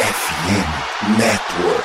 FM Network.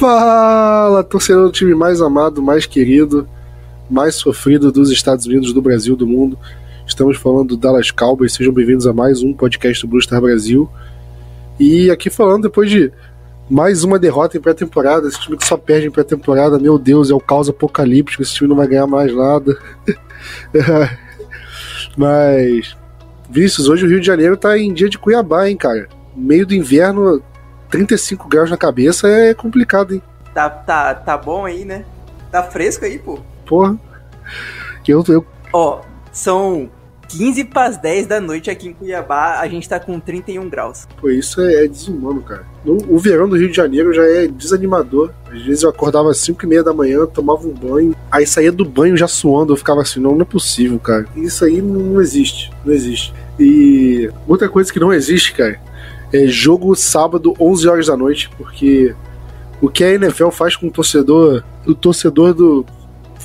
Fala, torcedor do time mais amado, mais querido, mais sofrido dos Estados Unidos, do Brasil, do mundo. Estamos falando do Dallas Cowboys. Sejam bem-vindos a mais um podcast do Blue Star Brasil. E aqui falando depois de mais uma derrota em pré-temporada, esse time que só perde em pré-temporada, meu Deus, é o caos apocalíptico, esse time não vai ganhar mais nada. Mas, Vinícius, hoje o Rio de Janeiro tá em dia de Cuiabá, hein, cara? Meio do inverno, 35 graus na cabeça é complicado, hein? Tá, tá, tá bom aí, né? Tá fresco aí, pô. Porra. Eu, eu... Ó, são 15 para as 10 da noite aqui em Cuiabá, a gente tá com 31 graus. Pô, isso é, é desumano, cara. No, o verão do Rio de Janeiro já é desanimador. Às vezes eu acordava às 5 e meia da manhã, tomava um banho, aí saía do banho já suando, eu ficava assim, não, não é possível, cara. Isso aí não existe, não existe. E outra coisa que não existe, cara, é jogo sábado, 11 horas da noite, porque o que a NFL faz com o torcedor, o torcedor do,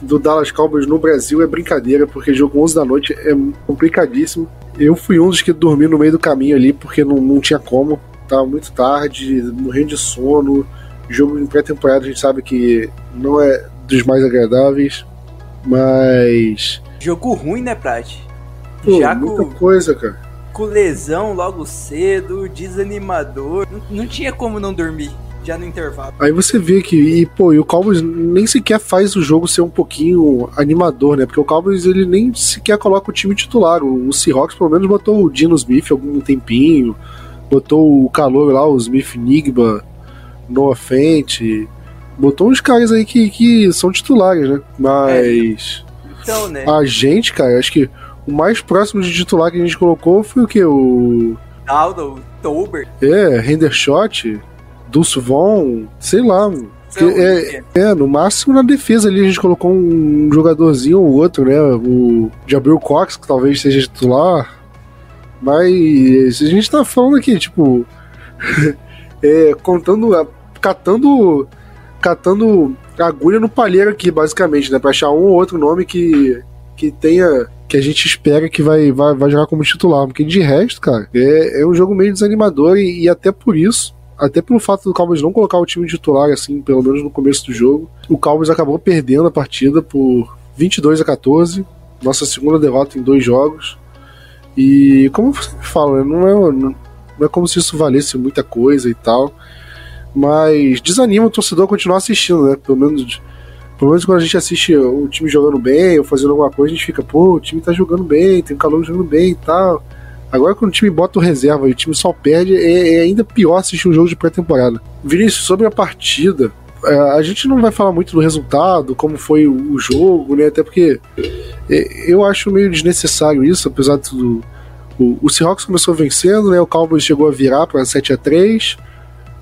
do Dallas Cowboys no Brasil é brincadeira, porque jogo 11 da noite é complicadíssimo. Eu fui um dos que dormi no meio do caminho ali, porque não, não tinha como. Tava muito tarde, morrendo de sono. Jogo em pré-temporada a gente sabe que não é dos mais agradáveis, mas. Jogo ruim, né, Prat? Pô, Já muita com... coisa, cara com lesão logo cedo, desanimador. Não, não, tinha como não dormir. Já no intervalo. Aí você vê que, e, pô, e o Cowboys nem sequer faz o jogo ser um pouquinho animador, né? Porque o Cowboys ele nem sequer coloca o time titular. O, o Seahawks pelo menos botou o Dino Smith algum tempinho, botou o calor lá, o Smith Nigba, Noah Fent, botou uns caras aí que, que são titulares, né? Mas. É, então, né? A gente, cara, acho que o mais próximo de titular que a gente colocou foi o que? O. Aldo, Tober. É, Hendershot, Dulce Von, sei lá. É, é, no máximo na defesa ali a gente colocou um jogadorzinho ou outro, né? O Jabril Cox, que talvez seja titular. Mas a gente tá falando aqui, tipo. é, contando. Catando. Catando agulha no palheiro aqui, basicamente, né? Pra achar um ou outro nome que, que tenha que a gente espera que vai, vai, vai jogar como titular. Porque de resto, cara, é, é um jogo meio desanimador e, e até por isso até pelo fato do Cowboys não colocar o time titular, assim, pelo menos no começo do jogo, o Cowboys acabou perdendo a partida por 22 a 14, nossa segunda derrota em dois jogos. E como você fala, né, não é, não é como se isso valesse muita coisa e tal, mas desanima o torcedor a continuar assistindo, né? Pelo menos pelo menos quando a gente assiste o time jogando bem ou fazendo alguma coisa, a gente fica, pô, o time tá jogando bem, tem o calor jogando bem e tal. Agora, quando o time bota o reserva e o time só perde, é, é ainda pior assistir um jogo de pré-temporada. Vinícius, sobre a partida, é, a gente não vai falar muito do resultado, como foi o jogo, né? Até porque é, eu acho meio desnecessário isso, apesar de tudo. O, o Seahawks começou vencendo, né? O Cowboys chegou a virar para 7 a 3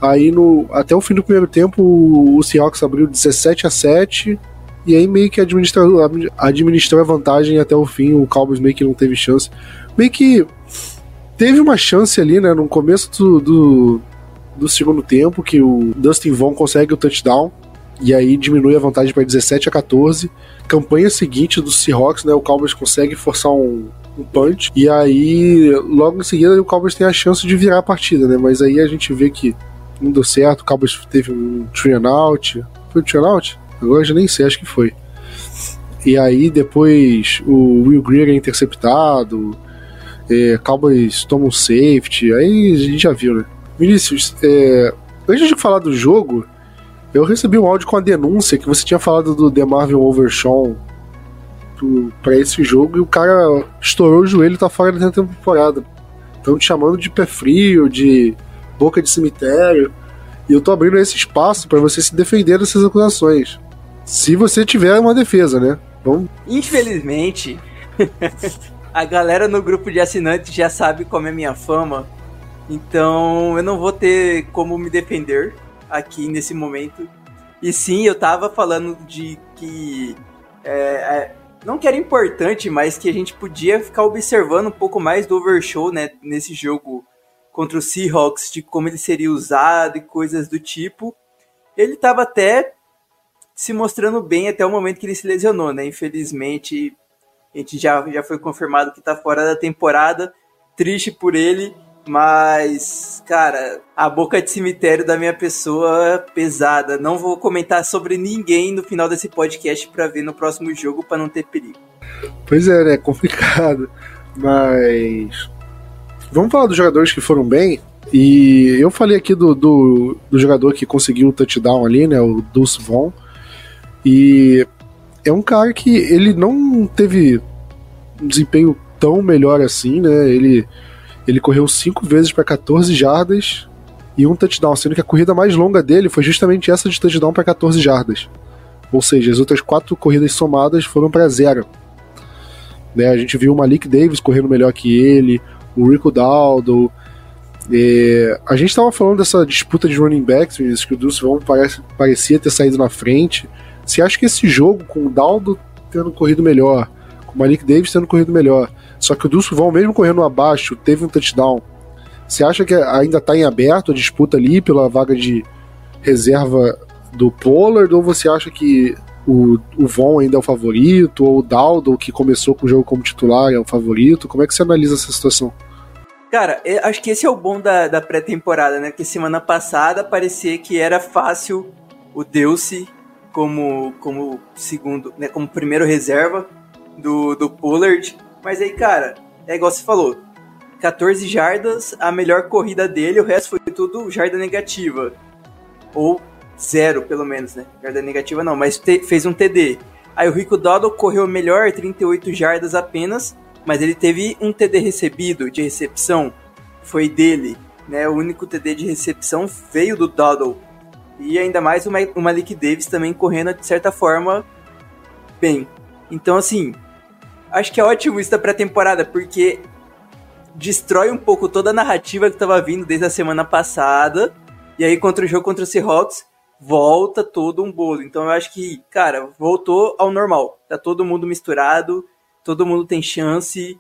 Aí no, até o fim do primeiro tempo o Seahawks abriu 17 a 7 e aí meio que administrou, administrou a vantagem até o fim. O Cowboys meio que não teve chance. Meio que teve uma chance ali, né, no começo do, do, do segundo tempo, que o Dustin Vaughn consegue o touchdown. E aí diminui a vantagem para 17 a 14. Campanha seguinte do Seahawks, né? O Cowboys consegue forçar um, um punch. E aí, logo em seguida, o Cowboys tem a chance de virar a partida, né? Mas aí a gente vê que não deu certo, o Cowboys teve um three and out. Foi um three and out? Agora já nem sei, acho que foi. E aí depois o Will Greer é interceptado, é, Cowboys toma um safety, aí a gente já viu, né? Vinícius, é, antes de falar do jogo, eu recebi um áudio com a denúncia que você tinha falado do The Marvel Overshawn para esse jogo e o cara estourou o joelho e tá fora da temporada. Estão te chamando de pé frio, de boca de cemitério. E eu tô abrindo esse espaço para você se defender dessas acusações. Se você tiver uma defesa, né? Vamos. Infelizmente. a galera no grupo de assinantes já sabe como é minha fama. Então eu não vou ter como me defender aqui nesse momento. E sim, eu tava falando de que. É, é, não que era importante, mas que a gente podia ficar observando um pouco mais do overshow né, nesse jogo contra o Seahawks, de como ele seria usado e coisas do tipo. Ele tava até se mostrando bem até o momento que ele se lesionou, né? Infelizmente, a gente já, já foi confirmado que tá fora da temporada. Triste por ele, mas, cara, a boca de cemitério da minha pessoa pesada. Não vou comentar sobre ninguém no final desse podcast para ver no próximo jogo para não ter perigo. Pois é, né? Complicado. Mas. Vamos falar dos jogadores que foram bem. E eu falei aqui do, do, do jogador que conseguiu o touchdown ali, né? O Dulce Von. E é um cara que ele não teve um desempenho tão melhor assim, né? Ele ele correu cinco vezes para 14 jardas e um touchdown, sendo que a corrida mais longa dele foi justamente essa de touchdown para 14 jardas. Ou seja, as outras quatro corridas somadas foram para zero. Né, a gente viu o Malik Davis correndo melhor que ele, o Rico Daldo. A gente estava falando dessa disputa de running backs, que o Dulce parecia ter saído na frente. Você acha que esse jogo, com o Daldo tendo corrido melhor, com o Malik Davis tendo corrido melhor, só que o Dulce mesmo correndo abaixo, teve um touchdown. Você acha que ainda está em aberto a disputa ali pela vaga de reserva do Pollard? Ou você acha que o, o Von ainda é o favorito? Ou o Daldo, que começou com o jogo como titular, é o favorito? Como é que você analisa essa situação? Cara, acho que esse é o bom da, da pré-temporada, né? Que semana passada parecia que era fácil o Deuce como, como segundo, né? Como primeiro reserva do, do Pollard. Mas aí, cara, é igual você falou. 14 jardas, a melhor corrida dele, o resto foi tudo jarda negativa. Ou zero, pelo menos, né? Jarda negativa não, mas fez um TD. Aí o Rico Doddle correu melhor, 38 jardas apenas, mas ele teve um TD recebido de recepção, foi dele, né? O único TD de recepção veio do Doddle. E ainda mais o Malik Davis também correndo de certa forma bem. Então, assim, acho que é ótimo isso da pré-temporada, porque destrói um pouco toda a narrativa que tava vindo desde a semana passada. E aí, contra o jogo contra o Seahawks, volta todo um bolo. Então eu acho que, cara, voltou ao normal. Tá todo mundo misturado, todo mundo tem chance.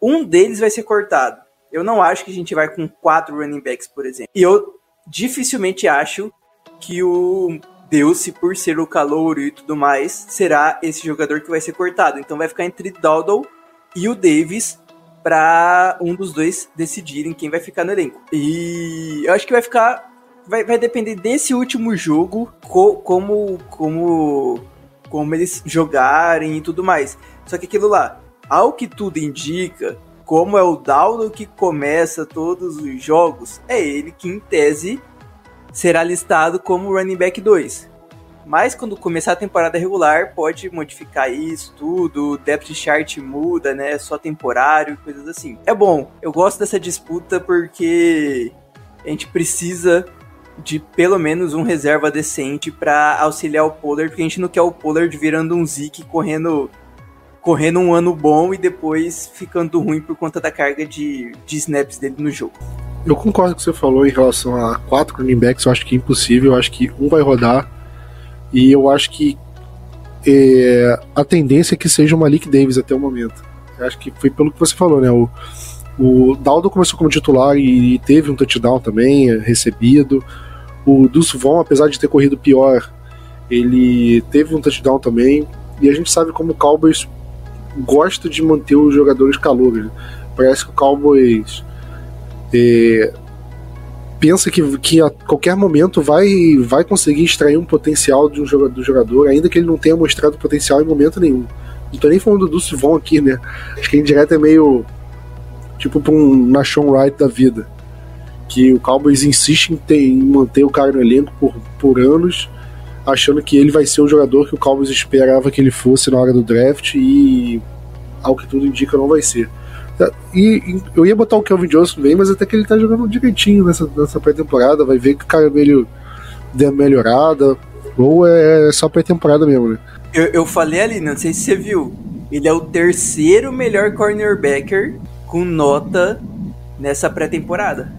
Um deles vai ser cortado. Eu não acho que a gente vai com quatro running backs, por exemplo. E eu dificilmente acho que o Deus, por ser o calouro e tudo mais, será esse jogador que vai ser cortado. Então vai ficar entre Doddle e o Davis para um dos dois decidirem quem vai ficar no elenco. E eu acho que vai ficar. Vai, vai depender desse último jogo, co, como, como, como eles jogarem e tudo mais. Só que aquilo lá, ao que tudo indica, como é o Download que começa todos os jogos, é ele que, em tese, será listado como running back 2. Mas quando começar a temporada regular, pode modificar isso tudo, o depth chart muda, né? Só temporário, coisas assim. É bom, eu gosto dessa disputa porque a gente precisa de pelo menos um reserva decente para auxiliar o Pollard, porque a gente não quer o Pollard virando um Zeke correndo correndo um ano bom e depois ficando ruim por conta da carga de, de snaps dele no jogo. Eu concordo com o que você falou em relação a quatro running backs, eu acho que é impossível, eu acho que um vai rodar. E eu acho que é, a tendência é que seja o Malik Davis até o momento. Eu acho que foi pelo que você falou, né? O, o Daldo começou como titular e, teve um touchdown também, é, recebido. O Dulce Von, apesar de ter corrido pior, ele teve um touchdown também. E a gente sabe como o Cowboys gosta de manter os jogadores calouros. Parece que o Cowboys é, pensa que, que a qualquer momento vai, vai conseguir extrair um potencial de um jogador, do jogador, ainda que ele não tenha mostrado potencial em momento nenhum. Não tô nem falando do Dulce Von aqui, né? Acho que indireto é meio tipo pra um Nashon Wright da vida. Que o Cowboys insiste em, ter, em manter o cara no elenco por, por anos, achando que ele vai ser o jogador que o Cowboys esperava que ele fosse na hora do draft e, ao que tudo indica, não vai ser. E, e, eu ia botar o Kelvin Johnson bem, mas até que ele tá jogando direitinho nessa, nessa pré-temporada. Vai ver que o cara dele deu melhorada. Ou é só pré-temporada mesmo, né? Eu, eu falei ali, não sei se você viu. ele é o terceiro melhor cornerbacker com nota nessa pré-temporada.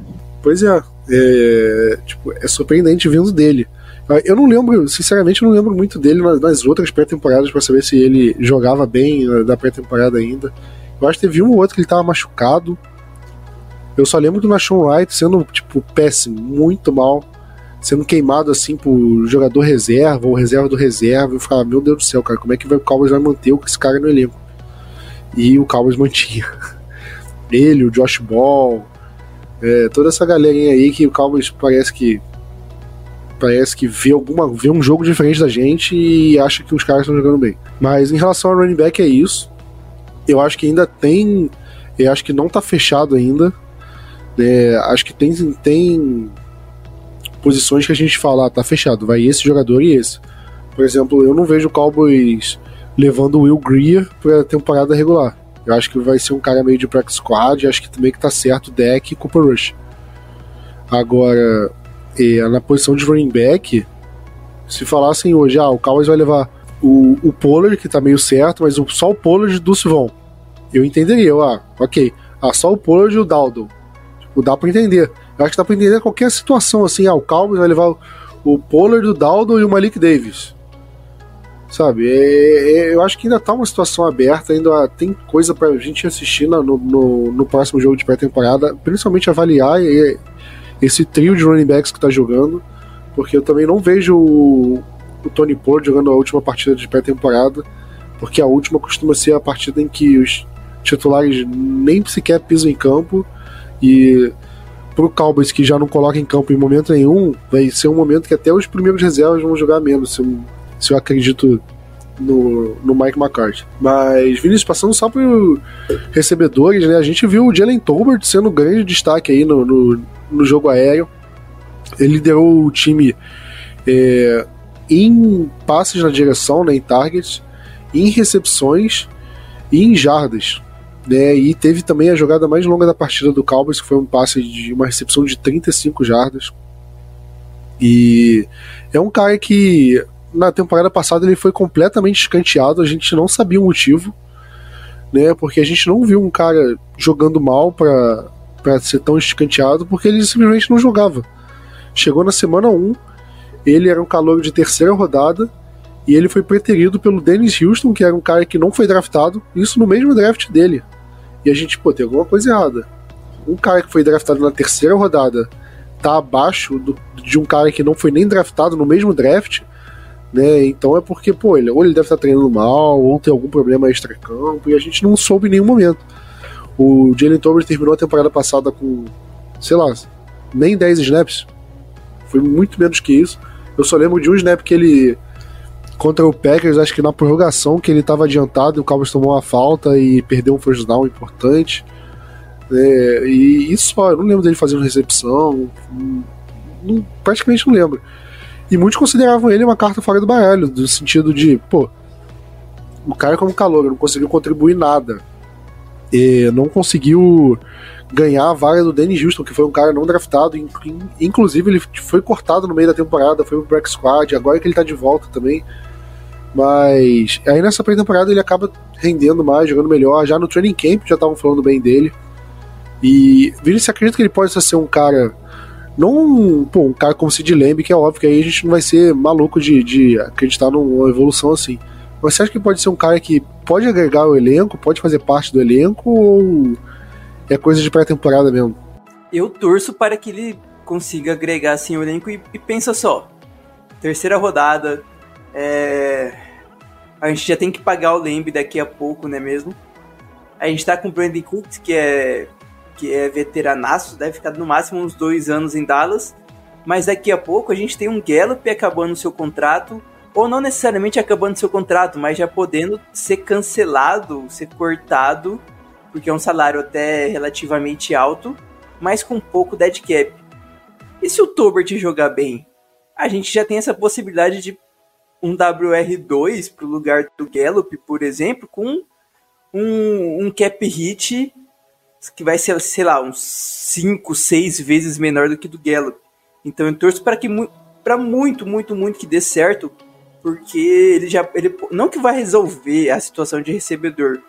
Pois é, é, tipo, é surpreendente vindo dele. Ah, eu não lembro, sinceramente, eu não lembro muito dele nas, outras pré-temporadas para saber se ele jogava bem da pré-temporada ainda. Eu acho que teve um ou outro que ele tava machucado. Eu só lembro do Nashon Wright sendo, tipo, péssimo, muito mal. Sendo queimado assim por jogador reserva ou reserva do reserva. Eu ficava, meu Deus do céu, cara, como é que o Cowboys vai manter esse cara no elenco? E o Cowboys mantinha. Ele, o Josh Ball, é, toda essa galerinha aí que o Cowboys parece que parece que vê alguma vê um jogo diferente da gente e acha que os caras estão jogando bem. Mas em relação ao running back é isso. Eu acho que ainda tem, eu acho que não tá fechado ainda. É, acho que tem tem posições que a gente fala, ah, tá fechado, vai esse jogador e esse. Por exemplo, eu não vejo o Cowboys levando o Will Greer pra temporada regular. Eu acho que vai ser um cara meio de practice squad, acho que também que tá certo o deck e Cooper Rush. Agora, na posição de running back, se falassem hoje, ah, o Cowboys vai levar o, o Pollard, que tá meio certo, mas o, só o Pollard do Sivon. Eu entenderia, ah, ok. Ah, só o Pollard e o Dowdle. Tipo, dá pra entender. Eu acho que dá pra entender qualquer situação assim, ah, o Cowboys vai levar o Pollard, o Dowdle e o Malik Davis. Sabe, é, é, eu acho que ainda tá uma situação aberta, ainda tem coisa pra gente assistir no, no, no próximo jogo de pré-temporada, principalmente avaliar esse trio de running backs que tá jogando, porque eu também não vejo o, o Tony Pollard jogando a última partida de pré-temporada, porque a última costuma ser a partida em que os titulares nem sequer pisam em campo e pro Cowboys que já não coloca em campo em momento nenhum, vai ser um momento que até os primeiros reservas vão jogar menos. Se se eu acredito no, no Mike McCarthy. Mas, Vinícius, passando só por recebedores, né? A gente viu o Jalen Tolbert sendo grande destaque aí no, no, no jogo aéreo. Ele liderou o time é, em passes na direção, né, em targets, em recepções e em jardas. Né, e teve também a jogada mais longa da partida do Cowboys, que foi um passe de uma recepção de 35 jardas. E é um cara que na temporada passada ele foi completamente escanteado, a gente não sabia o motivo, né? Porque a gente não viu um cara jogando mal para para ser tão escanteado, porque ele simplesmente não jogava. Chegou na semana 1, ele era um calor de terceira rodada e ele foi preterido pelo Dennis Houston, que era um cara que não foi draftado, isso no mesmo draft dele. E a gente, pô, tem alguma coisa errada. Um cara que foi draftado na terceira rodada tá abaixo do, de um cara que não foi nem draftado no mesmo draft né? Então é porque, pô, ele, ou ele deve estar treinando mal, ou tem algum problema extra-campo, e a gente não soube em nenhum momento. O Jalen Tolbert terminou a temporada passada com, sei lá, nem 10 snaps. Foi muito menos que isso. Eu só lembro de um snap que ele. Contra o Packers, acho que na prorrogação, que ele estava adiantado e o Cowboys tomou uma falta e perdeu um first down importante. É, e isso só, eu não lembro dele fazendo recepção. Não, praticamente não lembro. E muitos consideravam ele uma carta fora do baralho, no sentido de, pô, o cara como calor não conseguiu contribuir nada. E não conseguiu ganhar a vaga do Danny Houston, que foi um cara não draftado. Inclusive, ele foi cortado no meio da temporada, foi pro Black Squad, agora que ele tá de volta também. Mas aí nessa pré-temporada ele acaba rendendo mais, jogando melhor. Já no training camp já estavam falando bem dele. E Vini, você acredita que ele pode ser um cara não, pô, um cara como Sid Lamb, que é óbvio que aí a gente não vai ser maluco de, de acreditar numa evolução assim. Mas você acha que pode ser um cara que pode agregar o elenco, pode fazer parte do elenco, ou é coisa de pré-temporada mesmo? Eu torço para que ele consiga agregar assim o elenco e, e pensa só. Terceira rodada, é... a gente já tem que pagar o Lamb daqui a pouco, não é mesmo? A gente tá com o Brandon Cooks, que é que é veteranaço, deve ficar no máximo uns dois anos em Dallas. Mas daqui a pouco a gente tem um Gallup acabando seu contrato, ou não necessariamente acabando seu contrato, mas já podendo ser cancelado, ser cortado, porque é um salário até relativamente alto, mas com pouco dead cap. E se o Tobert jogar bem? A gente já tem essa possibilidade de um WR2 para o lugar do Gallup, por exemplo, com um, um cap hit que vai ser, sei lá, uns 5, 6 vezes menor do que do Gallup. Então eu torço para que para muito, muito, muito que dê certo porque ele já. Ele, não que vai resolver a situação de recebedor,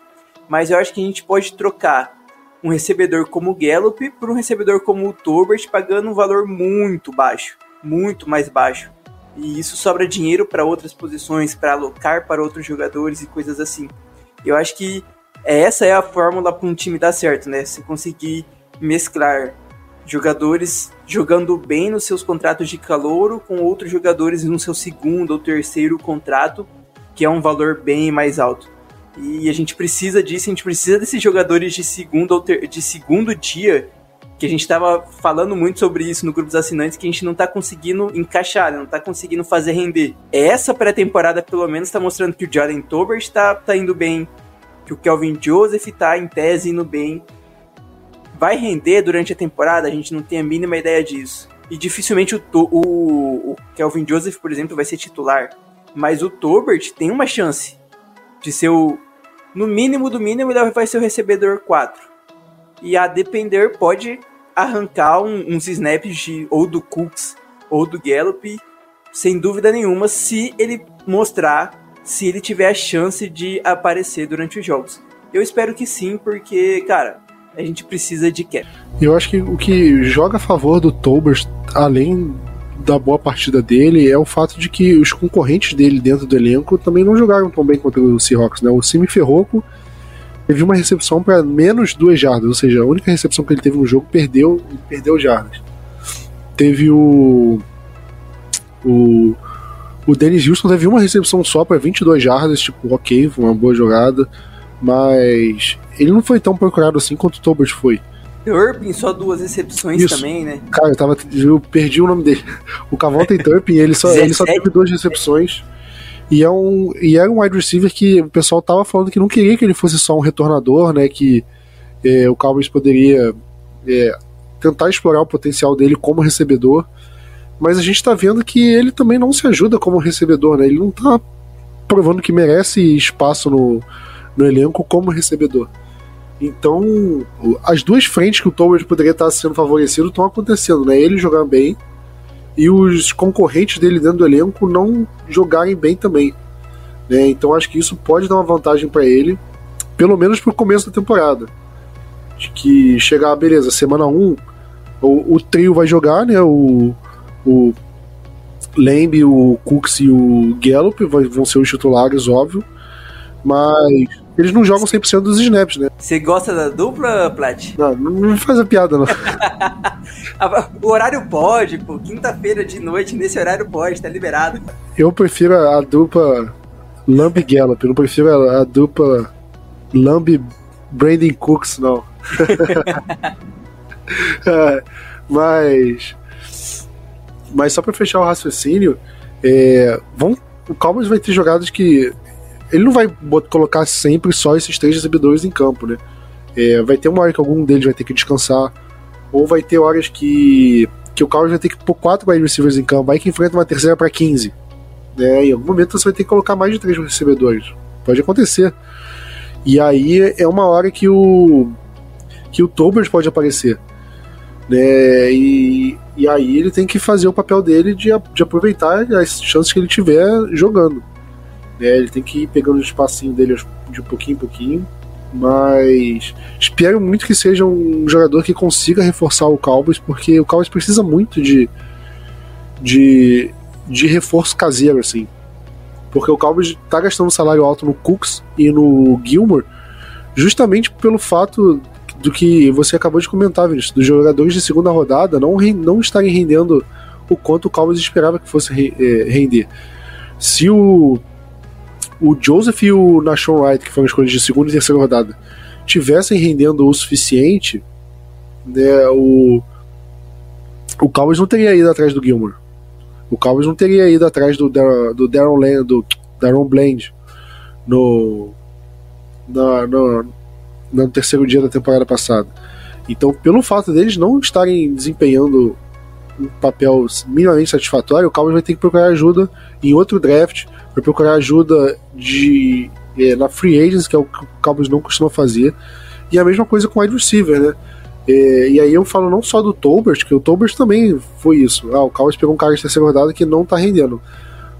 mas eu acho que a gente pode trocar um recebedor como o Gallup por um recebedor como o Tobert, pagando um valor muito baixo, muito mais baixo. E isso sobra dinheiro para outras posições, para alocar para outros jogadores e coisas assim. Eu acho que essa é a fórmula para um time dar certo, né? Se conseguir mesclar jogadores jogando bem nos seus contratos de calouro com outros jogadores no seu segundo ou terceiro contrato, que é um valor bem mais alto. E a gente precisa disso, a gente precisa desses jogadores de segundo ou ter, de segundo dia, que a gente estava falando muito sobre isso no grupo dos assinantes, que a gente não está conseguindo encaixar, né? não está conseguindo fazer render. Essa pré-temporada, pelo menos, está mostrando que o Jordan Tobert está tá indo bem, que o Kelvin Joseph está em tese indo bem, vai render durante a temporada, a gente não tem a mínima ideia disso. E dificilmente o, o, o Kelvin Joseph, por exemplo, vai ser titular. Mas o Tobert tem uma chance de ser o. No mínimo do mínimo, ele vai ser o recebedor 4. E a depender, pode arrancar um, uns snaps de, ou do Cooks ou do Gallup, sem dúvida nenhuma, se ele mostrar, se ele tiver a chance de aparecer durante os jogos. Eu espero que sim, porque, cara, a gente precisa de cap. Eu acho que o que joga a favor do Tolbert, além da boa partida dele, é o fato de que os concorrentes dele dentro do elenco também não jogaram tão bem contra o Seahawks, né? O Simi Ferroco teve uma recepção para menos duas jardas, ou seja, a única recepção que ele teve no jogo perdeu perdeu jardas. Teve o o o Dennis Houston teve uma recepção só para 22 jardas, tipo, ok, foi uma boa jogada, mas ele não foi tão procurado assim quanto o Tobert foi. Turpin, só duas recepções Isso. também, né? Cara, eu, tava, eu perdi o nome dele. O Cavonte Turpin, ele só, ele só teve duas recepções. E é um e era um wide receiver que o pessoal tava falando que não queria que ele fosse só um retornador, né? Que é, o Cowboys poderia é, tentar explorar o potencial dele como recebedor. Mas a gente tá vendo que ele também não se ajuda como recebedor, né? Ele não tá provando que merece espaço no, no elenco como recebedor. Então, as duas frentes que o Towers poderia estar sendo favorecido estão acontecendo, né? Ele jogar bem e os concorrentes dele dentro do elenco não jogarem bem também. Né? Então, acho que isso pode dar uma vantagem para ele, pelo menos para o começo da temporada. De que chegar, beleza, semana 1, um, o, o, trio vai jogar, né? O, o Lamb, o Cooks e o Gallup vão ser os titulares, óbvio. Mas eles não jogam 100% dos snaps, né? Você gosta da dupla, Plat? Não, não me faz a piada, não. o horário pode, pô. Quinta-feira de noite, nesse horário pode, tá liberado. Eu prefiro a dupla Lamb Gallup, eu não prefiro a, a dupla Lamb Brandon Cooks, não. é, mas. Mas só pra fechar o raciocínio, é, vão, o Cowboys vai ter jogadas que ele não vai colocar sempre só esses três recebedores em campo, né? É, vai ter uma hora que algum deles vai ter que descansar, ou vai ter horas que, que o Cowboys vai ter que pôr quatro wide receivers em campo, aí que enfrenta uma terceira para 15. Né? Em algum momento você vai ter que colocar mais de três recebedores. Pode acontecer. E aí é uma hora que o que o Tobers pode aparecer. Né? E, e aí ele tem que fazer o papel dele de, de aproveitar as chances que ele tiver jogando. Né? Ele tem que ir pegando o espacinho dele de pouquinho em pouquinho. Mas espero muito que seja um jogador que consiga reforçar o Cowboys, porque o Cowboys precisa muito de, de, de reforço caseiro, assim. Porque o Cowboys está gastando salário alto no Cooks e no Gilmore, justamente pelo fato do que você acabou de comentar, Vinícius, dos jogadores de segunda rodada não, não estarem rendendo o quanto o Cowboys esperava que fosse eh, render. Se o o Joseph e o Nashon Wright, que foram escolhidos de segunda e terceira rodada, tivessem rendendo o suficiente, né, o, o Cowboys não teria ido atrás do Gilmore. O Cowboys não teria ido atrás do, do Darren, Land, do Darren Bland no, na, no, no terceiro dia da temporada passada. Então, pelo fato deles não estarem desempenhando um papel minimamente satisfatório, o Cowboys vai ter que procurar ajuda em outro draft para procurar ajuda de é, na free agents, que é o que o Cowboys não costuma fazer. E a mesma coisa com o wide receiver, né? É, e aí eu falo não só do Tolbert, que o Tolbert também foi isso. Ah, o Cowboys pegou um cara de terceira rodada que não tá rendendo.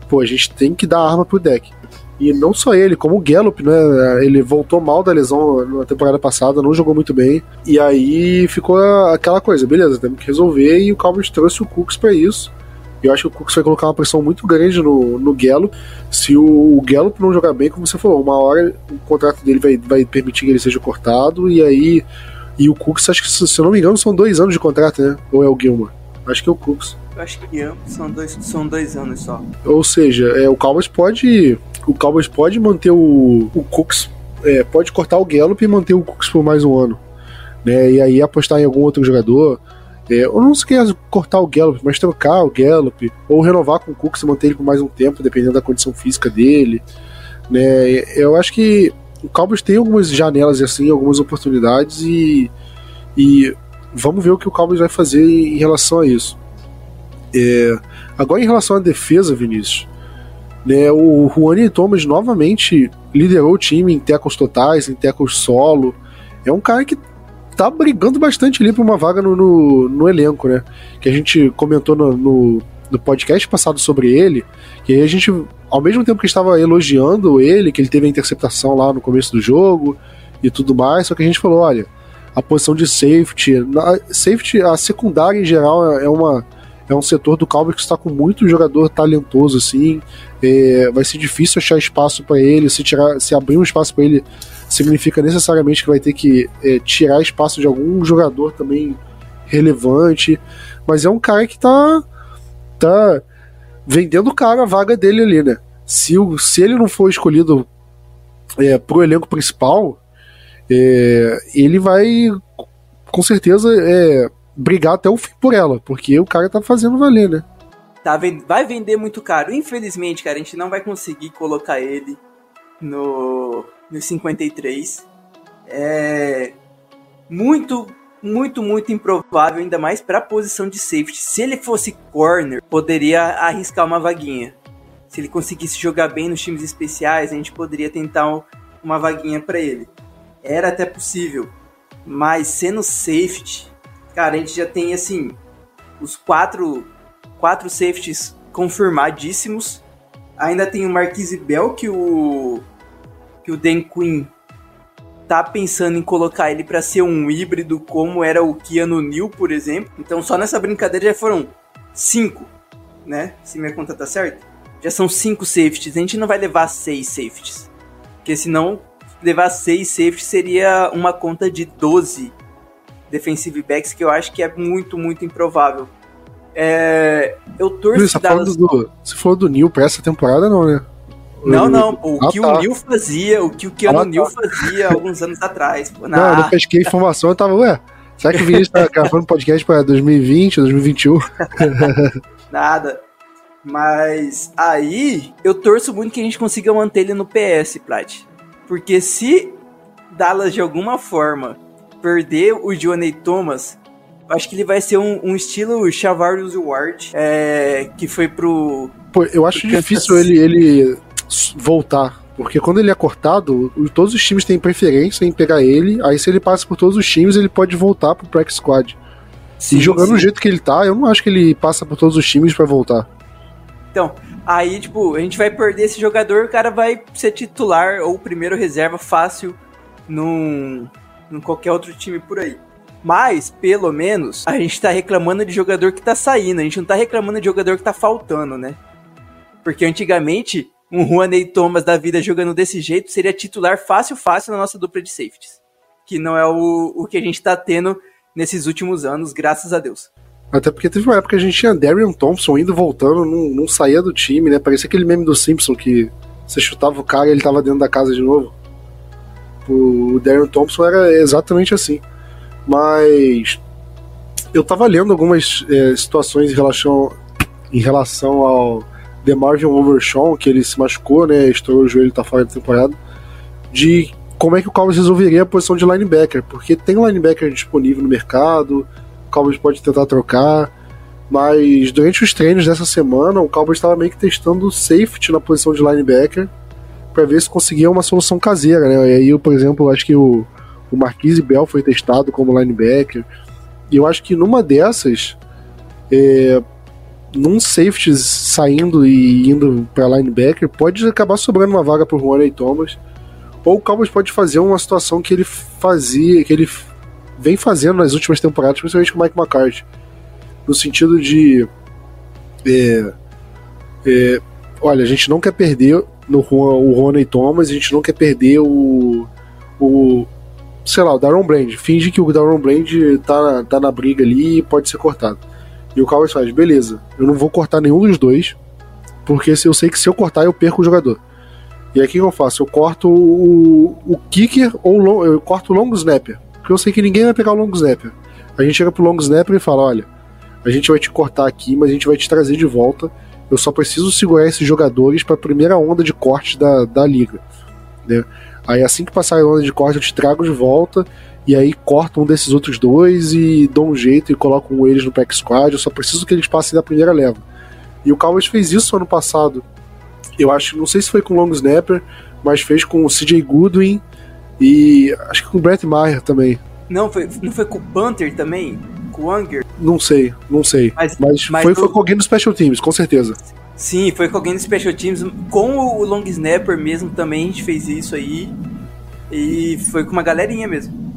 pô, a gente tem que dar arma pro deck. E não só ele, como o Gallup, né? Ele voltou mal da lesão na temporada passada, não jogou muito bem. E aí ficou aquela coisa, beleza, temos que resolver. E o Cowboys trouxe o Cooks para isso. Eu acho que o Cooks vai colocar uma pressão muito grande no, no Gallup. Se o, o Gallup não jogar bem, como você falou, uma hora o contrato dele vai, vai permitir que ele seja cortado. E aí. E o Cooks, acho que se eu não me engano, são dois anos de contrato, né? Ou é o Gilmore? Acho que é o Cooks. Eu acho que são dois, são dois anos só. Ou seja, é, o Cowboys pode. O Cowboys pode manter o, o Cooks. É, pode cortar o Gallup e manter o Cooks por mais um ano. Né? E aí apostar em algum outro jogador. É, ou não se quer cortar o Gallup, mas trocar o Gallup, ou renovar com o Cooks e manter ele por mais um tempo, dependendo da condição física dele. Né? Eu acho que o Cowboys tem algumas janelas assim, algumas oportunidades e, e vamos ver o que o Cowboys vai fazer em relação a isso. É, agora, em relação à defesa, Vinícius, né, o Juan Thomas novamente liderou o time em tecos totais, em tecos solo. É um cara que tá brigando bastante ali por uma vaga no, no, no elenco, né? Que a gente comentou no, no, no, podcast passado sobre ele, que a gente, ao mesmo tempo que estava elogiando ele, que ele teve a interceptação lá no começo do jogo e tudo mais, só que a gente falou, olha, a posição de safety, na, safety, a secundária em geral é uma é um setor do Cowboys que está com muito jogador talentoso assim. É, vai ser difícil achar espaço para ele. Se tirar, se abrir um espaço para ele, significa necessariamente que vai ter que é, tirar espaço de algum jogador também relevante. Mas é um cara que tá tá vendendo cara a vaga dele ali, né? Se, se ele não for escolhido é, pro elenco principal, é, ele vai com certeza é, brigar até o fim por ela, porque o cara tá fazendo valer, né? Tá, vai vender muito caro. Infelizmente, cara, a gente não vai conseguir colocar ele no, no 53. É muito, muito, muito improvável, ainda mais para a posição de safety. Se ele fosse corner, poderia arriscar uma vaguinha. Se ele conseguisse jogar bem nos times especiais, a gente poderia tentar uma vaguinha para ele. Era até possível, mas sendo safety, Cara, a gente já tem, assim, os quatro, quatro safeties confirmadíssimos. Ainda tem o Marquise Bell, que o, que o Dan Quinn tá pensando em colocar ele para ser um híbrido, como era o Keanu Neal, por exemplo. Então, só nessa brincadeira já foram cinco, né? Se minha conta tá certa. Já são cinco safeties. A gente não vai levar seis safeties. Porque senão, levar seis safeties seria uma conta de 12 defensive backs que eu acho que é muito, muito improvável. É, eu torço Luiz, Dallas... do, Você falou do Neil pra essa temporada, não, né? Não, não. O ah, que tá. o Neil fazia, o que o Keanu ah, tá. Neil fazia alguns anos atrás. Pô, não, eu pesquei informação, eu tava, ué, será que o Vinícius tá gravando podcast pra 2020, 2021? Nada. Mas aí eu torço muito que a gente consiga manter ele no PS, Plat. Porque se Dallas de alguma forma perder o Johnny Thomas, acho que ele vai ser um, um estilo Chavarius Ward, é, que foi pro. Pô, eu acho difícil ele, ele voltar. Porque quando ele é cortado, todos os times têm preferência em pegar ele. Aí, se ele passa por todos os times, ele pode voltar pro Practice Squad. Sim, e jogando sim. do jeito que ele tá, eu não acho que ele passa por todos os times para voltar. Então, aí, tipo, a gente vai perder esse jogador, o cara vai ser titular ou primeiro reserva fácil num, em qualquer outro time por aí. Mas, pelo menos, a gente tá reclamando de jogador que tá saindo, a gente não tá reclamando de jogador que tá faltando, né? Porque antigamente, um Juanei Thomas da vida jogando desse jeito seria titular fácil, fácil na nossa dupla de safeties. Que não é o, o que a gente tá tendo nesses últimos anos, graças a Deus. Até porque teve uma época que a gente tinha Darian Thompson indo voltando, não, não saía do time, né? Parecia aquele meme do Simpson que você chutava o cara e ele tava dentro da casa de novo. O Darren Thompson era exatamente assim. Mas eu tava lendo algumas é, situações em relação, em relação ao DeMarvin Overshawn, que ele se machucou, né? Estourou o joelho, tá fora da temporada. De como é que o Cowboys resolveria a posição de linebacker, porque tem linebacker disponível no mercado, o Cowboys pode tentar trocar, mas durante os treinos dessa semana, o Cowboys estava meio que testando o safety na posição de linebacker, para ver se conseguia uma solução caseira, né? E aí, por exemplo, acho que o, o Marquise Bell foi testado como linebacker. E eu acho que numa dessas, é, num safety saindo e indo para linebacker, pode acabar sobrando uma vaga pro Ronnie Thomas. Ou o Cowboys pode fazer uma situação que ele fazia, que ele vem fazendo nas últimas temporadas, principalmente com o Mike McCarthy. No sentido de. É, é, olha, a gente não quer perder no, o Ronnie Thomas, a gente não quer perder o. o sei lá, o Daron Brand. Finge que o Daron Brand tá, tá na briga ali e pode ser cortado. E o Cowboys faz, beleza, eu não vou cortar nenhum dos dois, porque se eu sei que se eu cortar eu perco o jogador. E aí o que eu faço? Eu corto o, o kicker ou eu corto o long snapper, porque eu sei que ninguém vai pegar o long snapper. A gente chega pro long snapper e fala, olha, a gente vai te cortar aqui, mas a gente vai te trazer de volta. Eu só preciso segurar esses jogadores para a primeira onda de corte da, da liga. Né? Aí assim que passar a onda de corte, eu te trago de volta e aí cortam um desses outros dois e dão um jeito e colocam eles no pack squad. Eu só preciso que eles passem da primeira leva. E o Cowboys fez isso ano passado. Eu acho, não sei se foi com o Long Snapper, mas fez com o CJ Goodwin e acho que com o Brett Maher também. Não, foi, não foi com o Panther também? Com o Anger? Não sei, não sei. Mas, mas, mas foi, foi com alguém do Special Teams, com certeza. Sim, foi com alguém do Special Teams. Com o Long Snapper mesmo também a gente fez isso aí. E foi com uma galerinha mesmo.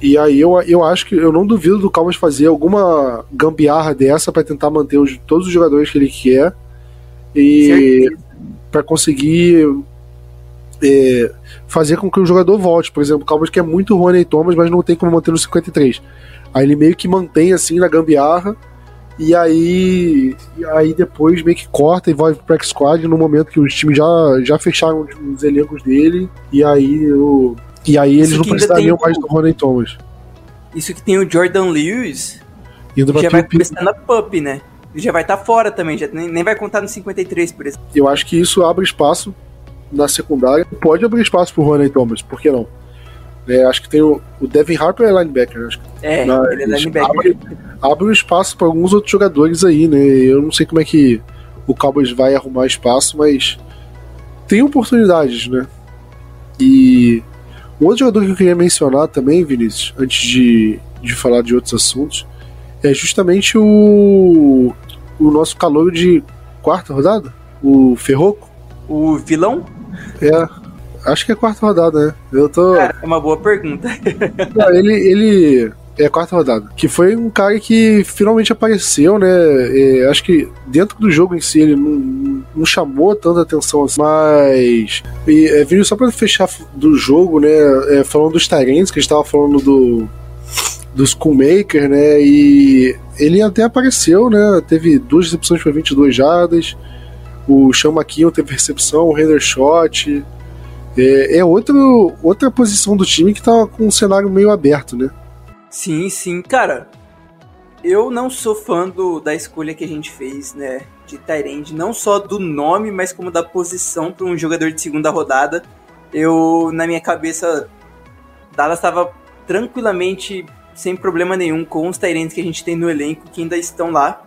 E aí eu, eu acho que eu não duvido do Cowboys fazer alguma gambiarra dessa para tentar manter os, todos os jogadores que ele quer e para conseguir é, fazer com que o jogador volte. Por exemplo, o Cowboys quer muito o Rony Thomas, mas não tem como manter no 53. Aí ele meio que mantém assim na gambiarra e aí, e aí depois meio que corta e vai pro practice squad no momento que os times já, já fecharam os elencos dele e aí o e aí eles não precisariam mais do Ronnie Thomas. Isso que tem o Jordan Lewis, Indo já vai começar na PUP, né? Já vai estar tá fora também, já nem, nem vai contar no 53, por exemplo. Eu acho que isso abre espaço na secundária. Pode abrir espaço pro Ronnie Thomas, por que não? É, acho que tem o, o Devin Harper é linebacker. Acho é, na, ele é linebacker. Abre, abre um espaço para alguns outros jogadores aí, né? Eu não sei como é que o Cowboys vai arrumar espaço, mas tem oportunidades, né? E um outro jogador que eu queria mencionar também, Vinícius, antes de, de falar de outros assuntos, é justamente o, o nosso calor de quarta rodada, o Ferroco. O vilão? É, acho que é quarta rodada, né? Eu tô. Cara, é uma boa pergunta. Não, ele, ele é a quarta rodada. Que foi um cara que finalmente apareceu, né? É, acho que dentro do jogo em si ele não, não chamou tanta atenção assim, mas. E, é, só pra fechar do jogo, né? É, falando dos Tyrants, que a gente tava falando do. Do Schoolmaker, né? E ele até apareceu, né? Teve duas recepções para 22 jardas. O McKeon teve recepção, o Render Shot. É, é outro, outra posição do time que tá com um cenário meio aberto, né? Sim, sim. Cara, eu não sou fã do, da escolha que a gente fez, né? De Tyrande, não só do nome, mas como da posição para um jogador de segunda rodada. Eu, na minha cabeça, Dallas estava tranquilamente, sem problema nenhum, com os Tyrands que a gente tem no elenco, que ainda estão lá.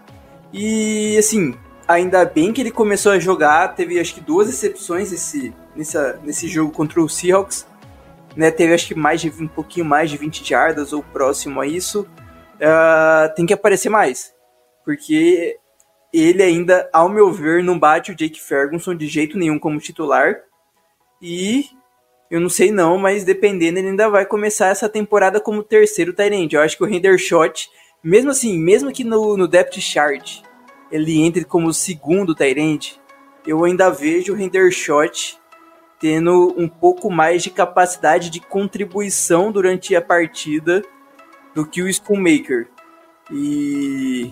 E, assim, ainda bem que ele começou a jogar, teve acho que duas exceções esse, nessa, nesse jogo contra o Seahawks né? Teve acho que mais de um pouquinho mais de 20 jardas ou próximo a isso. Uh, tem que aparecer mais. Porque ele ainda, ao meu ver, não bate o Jake Ferguson de jeito nenhum como titular. E eu não sei não, mas dependendo, ele ainda vai começar essa temporada como terceiro Tyrande. Eu acho que o Render Shot, mesmo assim, mesmo que no, no depth chart ele entre como segundo Tyrande, eu ainda vejo o Render Shot tendo um pouco mais de capacidade de contribuição durante a partida do que o Schoolmaker. E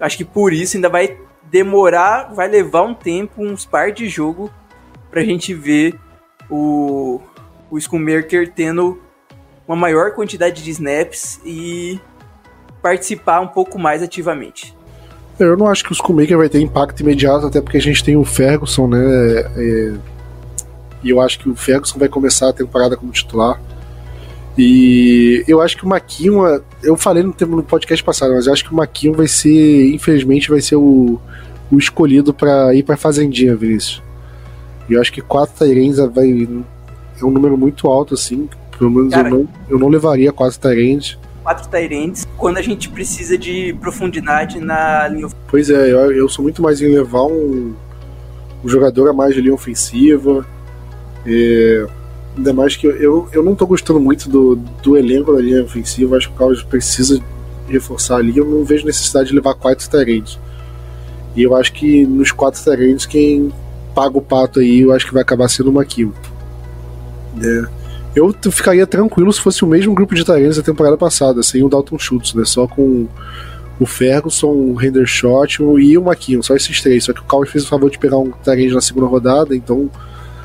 acho que por isso ainda vai demorar, vai levar um tempo, uns par de jogo, pra gente ver o, o Schoolmaker tendo uma maior quantidade de snaps e participar um pouco mais ativamente. Eu não acho que o Schoolmaker vai ter impacto imediato, até porque a gente tem o Ferguson, né? É e eu acho que o Ferguson vai começar a temporada como titular. E eu acho que o Maquinho, eu falei no, no podcast passado, mas eu acho que o Maquinho vai ser, infelizmente, vai ser o, o escolhido para ir para Fazendinha, Vinícius. E eu acho que quatro Tyrens vai é um número muito alto assim, pelo menos Cara, eu, não, eu não levaria quatro Tyrens. Quatro Tyrants quando a gente precisa de profundidade na linha ofensiva. Pois é, eu, eu sou muito mais em levar um, um jogador a mais de linha ofensiva. É, ainda mais que eu, eu, eu não tô gostando muito do, do elenco da linha ofensiva, acho que o Carlos precisa reforçar ali. Eu não vejo necessidade de levar quatro Tyrants. E eu acho que nos quatro Tyrants, quem paga o pato aí, eu acho que vai acabar sendo o Maquilo. É. Eu ficaria tranquilo se fosse o mesmo grupo de Tyrants da temporada passada, sem o Dalton Schultz, né? Só com o Ferguson, o Hendershot e o Maquinho, só esses três. Só que o Cowboys fez o favor de pegar um Tyrant na segunda rodada, então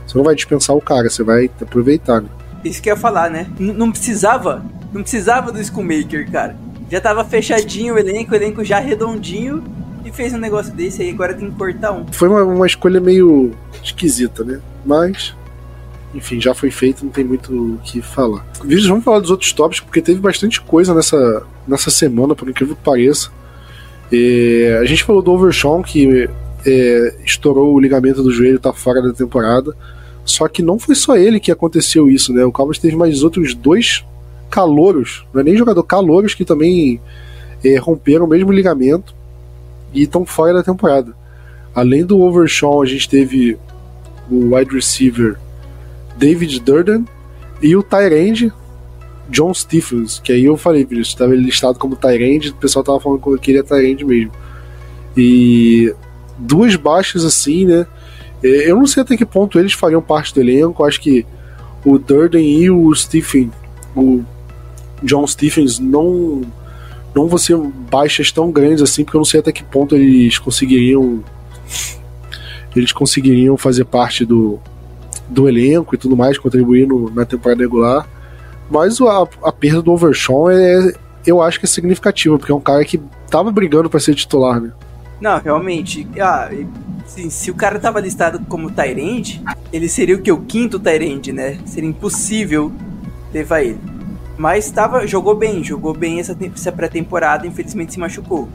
você não vai dispensar o cara, você vai aproveitar, né? Isso que eu ia falar, né? N não precisava, não precisava do Schoolmaker, cara. Já tava fechadinho o elenco, o elenco já redondinho e fez um negócio desse aí, agora tem que cortar um. Foi uma, uma escolha meio esquisita, né? Mas enfim, já foi feito, não tem muito o que falar. Vídeos, vamos falar dos outros tópicos, porque teve bastante coisa nessa, nessa semana, por incrível que pareça. A gente falou do Overshawn, que é, estourou o ligamento do joelho, tá fora da temporada. Só que não foi só ele que aconteceu isso, né? O Cowboys teve mais outros dois calouros, não é nem jogador, calouros que também é, romperam o mesmo ligamento e estão fora da temporada. Além do Overshawn, a gente teve o wide receiver David Durden e o Tyrande John Stephens, que aí eu falei, isso estava listado como Tyrande, o pessoal tava falando que ele é Tyrande mesmo. E duas baixas assim, né? É, eu não sei até que ponto eles fariam parte do elenco, acho que o Durden e o Stephen, o John Stephens não não vão ser baixas tão grandes assim, porque eu não sei até que ponto eles conseguiriam eles conseguiriam fazer parte do do elenco e tudo mais, contribuindo na temporada regular. Mas a, a perda do Overshawn é, eu acho que é significativa, porque é um cara que tava brigando para ser titular, né? Não, realmente. Ah, se, o cara tava listado como Tyrande, ele seria o que? O quinto Tyrande, né? Seria impossível levar ele. Mas tava, jogou bem, jogou bem essa, essa pré-temporada, infelizmente se machucou.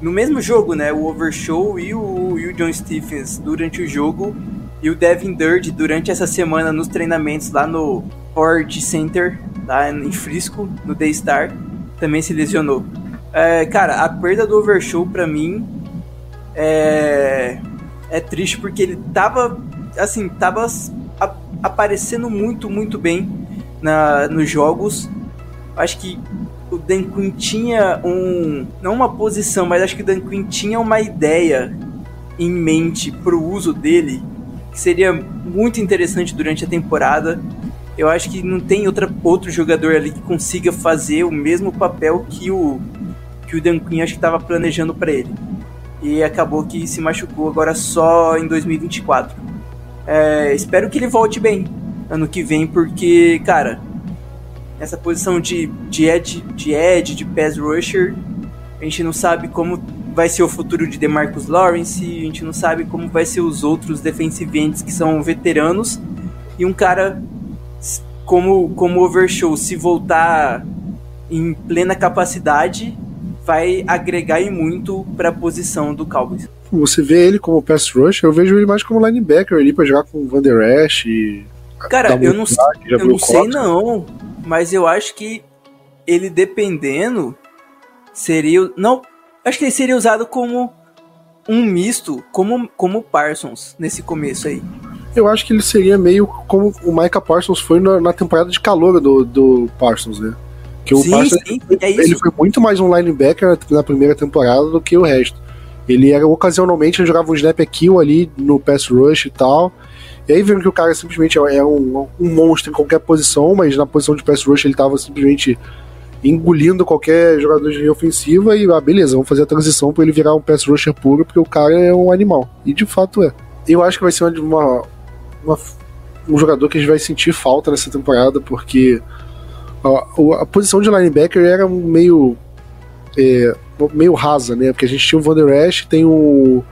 No mesmo jogo, né? O Overshow e o, e o John Stephens, durante o jogo, e o Devin Durd, durante essa semana nos treinamentos lá no Ford Center, lá em Frisco, no Daystar, também se lesionou. É, cara, a perda do Overshow pra mim é, é triste porque ele tava, assim, tava aparecendo muito, muito bem na, nos jogos. Acho que o Dan Quinn tinha um. Não uma posição, mas acho que o Dan Quinn tinha uma ideia em mente pro uso dele que seria muito interessante durante a temporada. Eu acho que não tem outra, outro jogador ali que consiga fazer o mesmo papel que o que o Dan Quinn acho que estava planejando para ele. E acabou que se machucou agora só em 2024. É, espero que ele volte bem ano que vem, porque, cara, essa posição de, de edge, de edge, de pass rusher, a gente não sabe como vai ser o futuro de DeMarcus Lawrence, a gente não sabe como vai ser os outros defensive ends que são veteranos. E um cara como como Overshow, se voltar em plena capacidade, vai agregar e muito para a posição do Cowboys. Você vê ele como pass rush, eu vejo ele mais como linebacker ali para jogar com o Van Der Esch e Cara, eu não, eu não sei não, mas eu acho que ele dependendo seria não Acho que ele seria usado como um misto, como, como Parsons, nesse começo aí. Eu acho que ele seria meio como o Micah Parsons foi na, na temporada de calor do, do Parsons, né? Que o sim, Parsons, sim, é isso. ele foi muito mais um linebacker na primeira temporada do que o resto. Ele era ocasionalmente ele jogava um snap aqui ou ali no pass rush e tal. E aí vendo que o cara simplesmente é um, um monstro em qualquer posição, mas na posição de pass rush ele tava simplesmente engolindo qualquer jogador de linha ofensiva e, ah, beleza, vamos fazer a transição para ele virar um pass rusher puro, porque o cara é um animal. E de fato é. Eu acho que vai ser uma, uma um jogador que a gente vai sentir falta nessa temporada, porque a, a posição de linebacker era meio. É, meio rasa, né? Porque a gente tinha o Van Der Esch, tem o,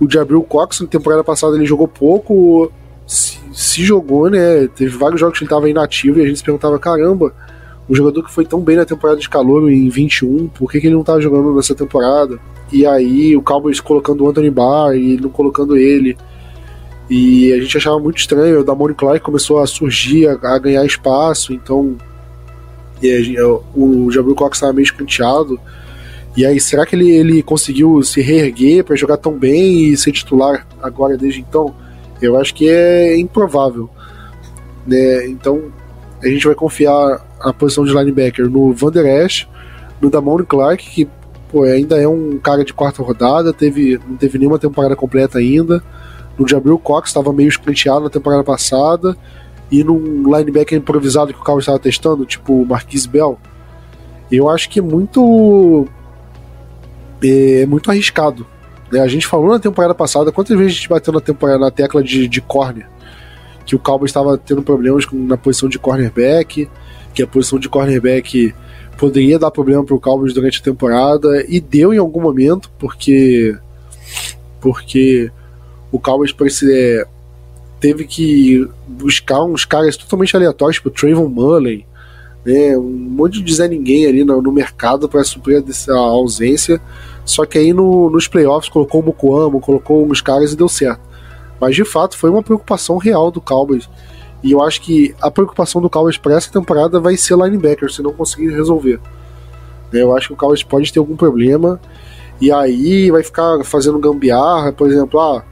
o Jabril Cox, na temporada passada ele jogou pouco, se, se, jogou, né? Teve vários jogos que ele estava inativo e a gente se perguntava: caramba, um jogador que foi tão bem na temporada de calor em 21, por que, que ele não tá jogando nessa temporada? E aí o Cowboys colocando o Anthony Barr e não colocando ele. E a gente achava muito estranho, o Damone Clark começou a surgir, a, a ganhar espaço, então E o Jabril Cox estava meio escanteado. E aí, será que ele, ele conseguiu se reerguer para jogar tão bem e ser titular agora desde então? Eu acho que é improvável. Né? Então, a gente vai confiar a posição de linebacker no Van Der Esch, no Damon Clark, que pô, ainda é um cara de quarta rodada, teve, não teve nenhuma temporada completa ainda. No Jabril Cox estava meio escanteado na temporada passada. E num linebacker improvisado que o Cowboys estava testando, tipo o Marquise Bell. Eu acho que é muito é muito arriscado. Né? A gente falou na temporada passada, quantas vezes a gente bateu na temporada na tecla de, de corner? Que o Cowboys estava tendo problemas com, na posição de cornerback, que a posição de cornerback poderia dar problema para o Cowboys durante a temporada, e deu em algum momento, porque porque o Cowboys é, teve que buscar uns caras totalmente aleatórios, tipo Trayvon Mullen, né, um monte de Zé Ninguém ali no, no mercado para suprir a ausência. Só que aí no, nos playoffs colocou o Mukuamo, colocou uns caras e deu certo. Mas de fato foi uma preocupação real do Cowboys. E eu acho que a preocupação do Cowboys para essa temporada vai ser linebacker, se não conseguir resolver. Eu acho que o Cowboys pode ter algum problema. E aí vai ficar fazendo gambiarra, por exemplo, ah,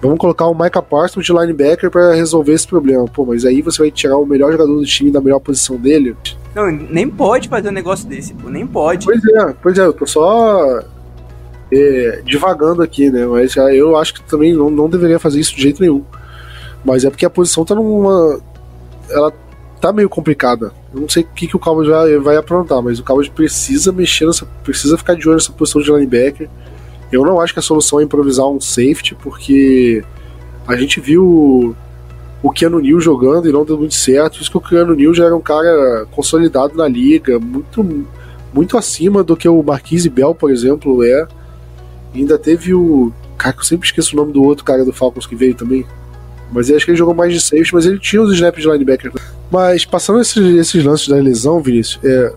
vamos colocar o Micah Parsons de linebacker para resolver esse problema. Pô, mas aí você vai tirar o melhor jogador do time da melhor posição dele. Não, nem pode fazer um negócio desse, pô, nem pode. Pois é, pois é, eu tô só é, divagando aqui, né? Mas eu acho que também não, não deveria fazer isso de jeito nenhum. Mas é porque a posição tá numa. Ela tá meio complicada. Eu não sei o que, que o Cowboys vai, vai aprontar, mas o Cowboys precisa mexer nessa. precisa ficar de olho nessa posição de linebacker. Eu não acho que a solução é improvisar um safety, porque a gente viu o Keanu Neal jogando e não deu muito certo. Isso que o Keanu Neal já era um cara consolidado na liga, muito, muito acima do que o Marquise Bell, por exemplo, é. E ainda teve o. Cara, eu sempre esqueço o nome do outro cara do Falcons que veio também. Mas eu acho que ele jogou mais de safety, mas ele tinha os snaps de linebacker. Mas passando esses, esses lances da lesão, Vinícius, é,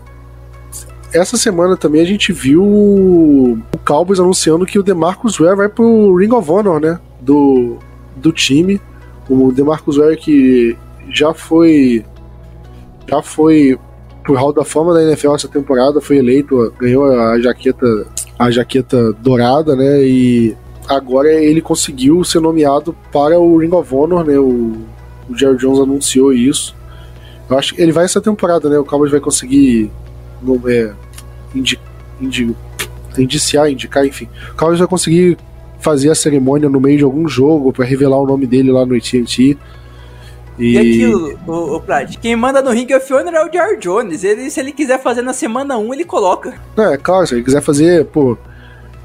essa semana também a gente viu o Cowboys anunciando que o DeMarcus Ware vai pro Ring of Honor, né? Do, do time. O DeMarcus Ware que já foi já foi pro Hall da Fama da NFL essa temporada, foi eleito, ganhou a jaqueta a jaqueta dourada, né? E agora ele conseguiu ser nomeado para o Ring of Honor, né? O, o Jerry Jones anunciou isso. Eu acho que ele vai essa temporada, né? O Cowboys vai conseguir é, indi, indi, indiciar, indicar, enfim. O Cowboys vai conseguir fazer a cerimônia no meio de algum jogo para revelar o nome dele lá no AT&T. E... e aquilo, o, o Plat, quem manda no Ring of Honor é o Jar Jones. Ele, se ele quiser fazer na semana 1, ele coloca. É, claro, se ele quiser fazer, pô,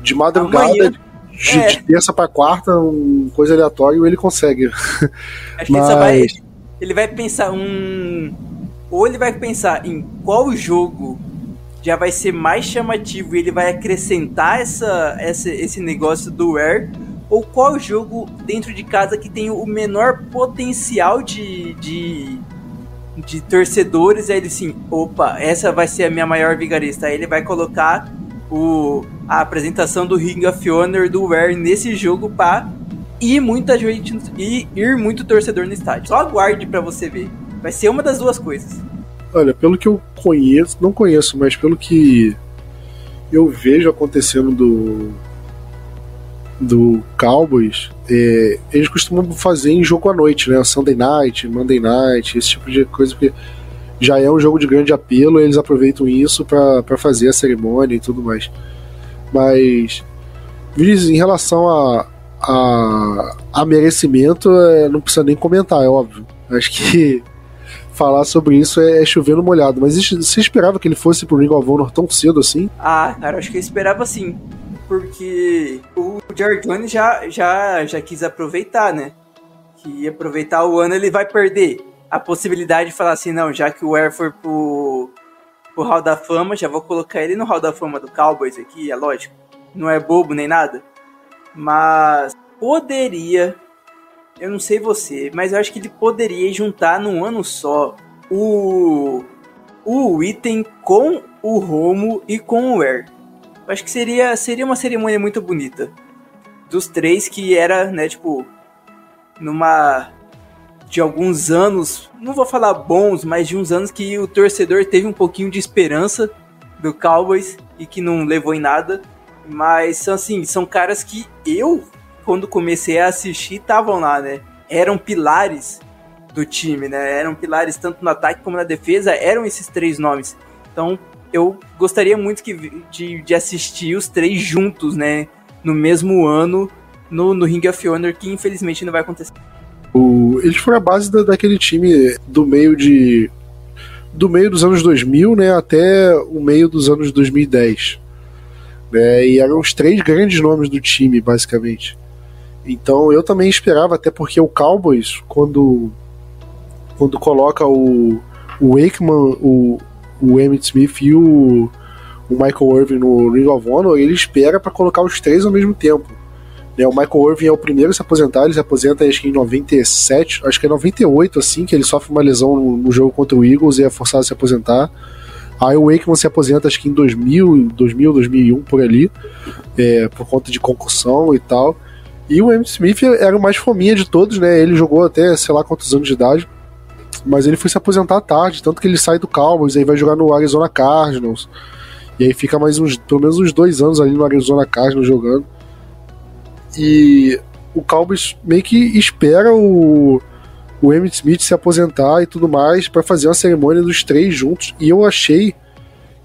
de madrugada, de, é. de, terça pra quarta, um coisa aleatória, ele consegue. Acho Mas... que ele vai. Ele vai pensar um. Ou ele vai pensar em qual jogo já vai ser mais chamativo e ele vai acrescentar essa, essa, esse negócio do Air ou qual jogo dentro de casa que tem o menor potencial de, de, de torcedores, aí ele sim, opa, essa vai ser a minha maior vigarista. Aí ele vai colocar o, a apresentação do Ring of Honor do Ware nesse jogo para ir muita gente e ir muito torcedor no estádio. Só aguarde para você ver. Vai ser uma das duas coisas. Olha, pelo que eu conheço, não conheço, mas pelo que eu vejo acontecendo do do Cowboys, é, eles costumam fazer em jogo à noite, né? Sunday night, Monday night, esse tipo de coisa, porque já é um jogo de grande apelo, eles aproveitam isso para fazer a cerimônia e tudo mais. Mas, em relação a, a, a merecimento, é, não precisa nem comentar, é óbvio. Acho que falar sobre isso é, é chover no molhado. Mas você esperava que ele fosse pro Ring of Honor tão cedo assim? Ah, cara, acho que eu esperava sim porque o Jared Jones já, já, já quis aproveitar, né? Que aproveitar o ano ele vai perder a possibilidade de falar assim, não, já que o Air for pro, pro Hall da Fama, já vou colocar ele no Hall da Fama do Cowboys aqui, é lógico. Não é bobo nem nada. Mas poderia, eu não sei você, mas eu acho que ele poderia juntar num ano só o, o item com o Romo e com o Air acho que seria, seria uma cerimônia muito bonita. Dos três que era, né, tipo, numa de alguns anos, não vou falar bons, mas de uns anos que o torcedor teve um pouquinho de esperança do Cowboys e que não levou em nada. Mas assim, são caras que eu, quando comecei a assistir, estavam lá, né? Eram pilares do time, né? Eram pilares tanto no ataque como na defesa, eram esses três nomes. Então, eu gostaria muito que, de, de assistir os três juntos, né? No mesmo ano, no, no Ring of Honor, que infelizmente não vai acontecer. O, eles foram a base da, daquele time do meio de. do meio dos anos 2000, né? Até o meio dos anos 2010. Né, e eram os três grandes nomes do time, basicamente. Então eu também esperava, até porque o Cowboys, quando, quando coloca o, o Wakeman, o, o Emmett Smith e o, o Michael Irving no Ring of Honor, ele espera para colocar os três ao mesmo tempo. Né, o Michael Irving é o primeiro a se aposentar, ele se aposenta acho que em 97, acho que é 98, assim, que ele sofre uma lesão no, no jogo contra o Eagles e é forçado a se aposentar. Aí o Wakeman se aposenta acho que em 2000, 2000 2001, por ali, é, por conta de concussão e tal. E o Emmitt Smith era o mais fominha de todos, né? Ele jogou até sei lá quantos anos de idade, mas ele foi se aposentar tarde, tanto que ele sai do Cowboys, aí vai jogar no Arizona Cardinals. E aí fica mais uns, pelo menos uns dois anos ali no Arizona Cardinals jogando. E o Cowboys meio que espera o, o Emmitt Smith se aposentar e tudo mais para fazer uma cerimônia dos três juntos. E eu achei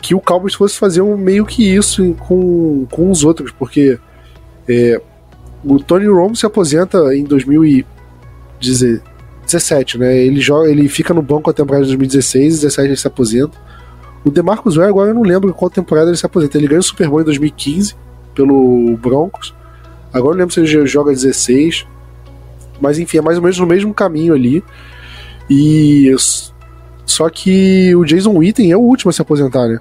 que o Cowboys fosse fazer um meio que isso com, com os outros, porque é, o Tony Romo se aposenta em 2017, né? Ele joga, ele fica no banco a temporada de 2016, 17 ele se aposenta. O DeMarcus Ware agora eu não lembro qual temporada ele se aposenta. Ele ganha o Super Bowl em 2015 pelo Broncos. Agora eu não lembro se ele joga 16. Mas enfim, é mais ou menos no mesmo caminho ali. E só que o Jason Witten é o último a se aposentar, né?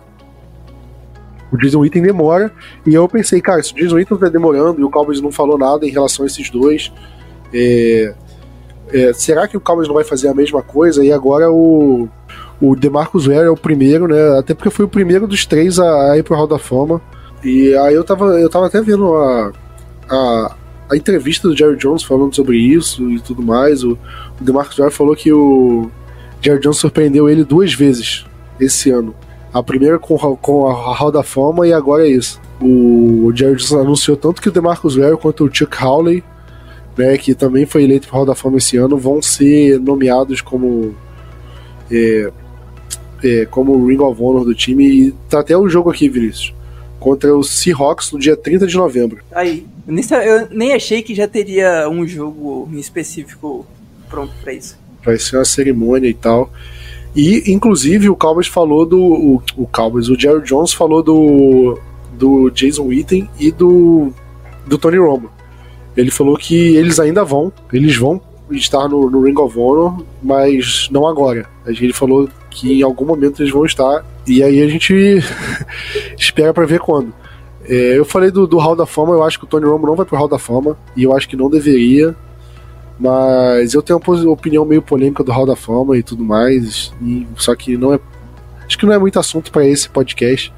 O Jason Witten demora. E eu pensei, cara, se o Jason Witten tá demorando e o Cowboys não falou nada em relação a esses dois, é, é, será que o Cowboys não vai fazer a mesma coisa? E agora o, o DeMarcus Ware é o primeiro, né? Até porque foi o primeiro dos três a, a ir pro Hall da Fama. E aí eu tava, eu tava até vendo a, a, a entrevista do Jerry Jones falando sobre isso e tudo mais. O, o DeMarcus Ware falou que o Jerry Jones surpreendeu ele duas vezes esse ano. A primeira com, com a Hall da Fama e agora é isso. O Jerry Jones anunciou tanto que o DeMarcus Ware quanto o Chuck Howley, né, que também foi eleito para Hall da Fama esse ano, vão ser nomeados como é, é, como Ring of Honor do time. E tá até o jogo aqui, Vinícius contra o Seahawks no dia 30 de novembro. Aí, eu nem achei que já teria um jogo em específico pronto para isso. Vai ser uma cerimônia e tal. E, inclusive, o Cowboys falou do. O, o Cowboys, o Jerry Jones falou do. Do Jason Witten e do. Do Tony Romo. Ele falou que eles ainda vão, eles vão estar no, no Ring of Honor, mas não agora. Ele falou que em algum momento eles vão estar e aí a gente espera para ver quando. É, eu falei do, do Hall da Fama, eu acho que o Tony Romo não vai pro Hall da Fama, e eu acho que não deveria. Mas eu tenho uma opinião meio polêmica do Hall da Fama e tudo mais. E, só que não é. Acho que não é muito assunto para esse podcast.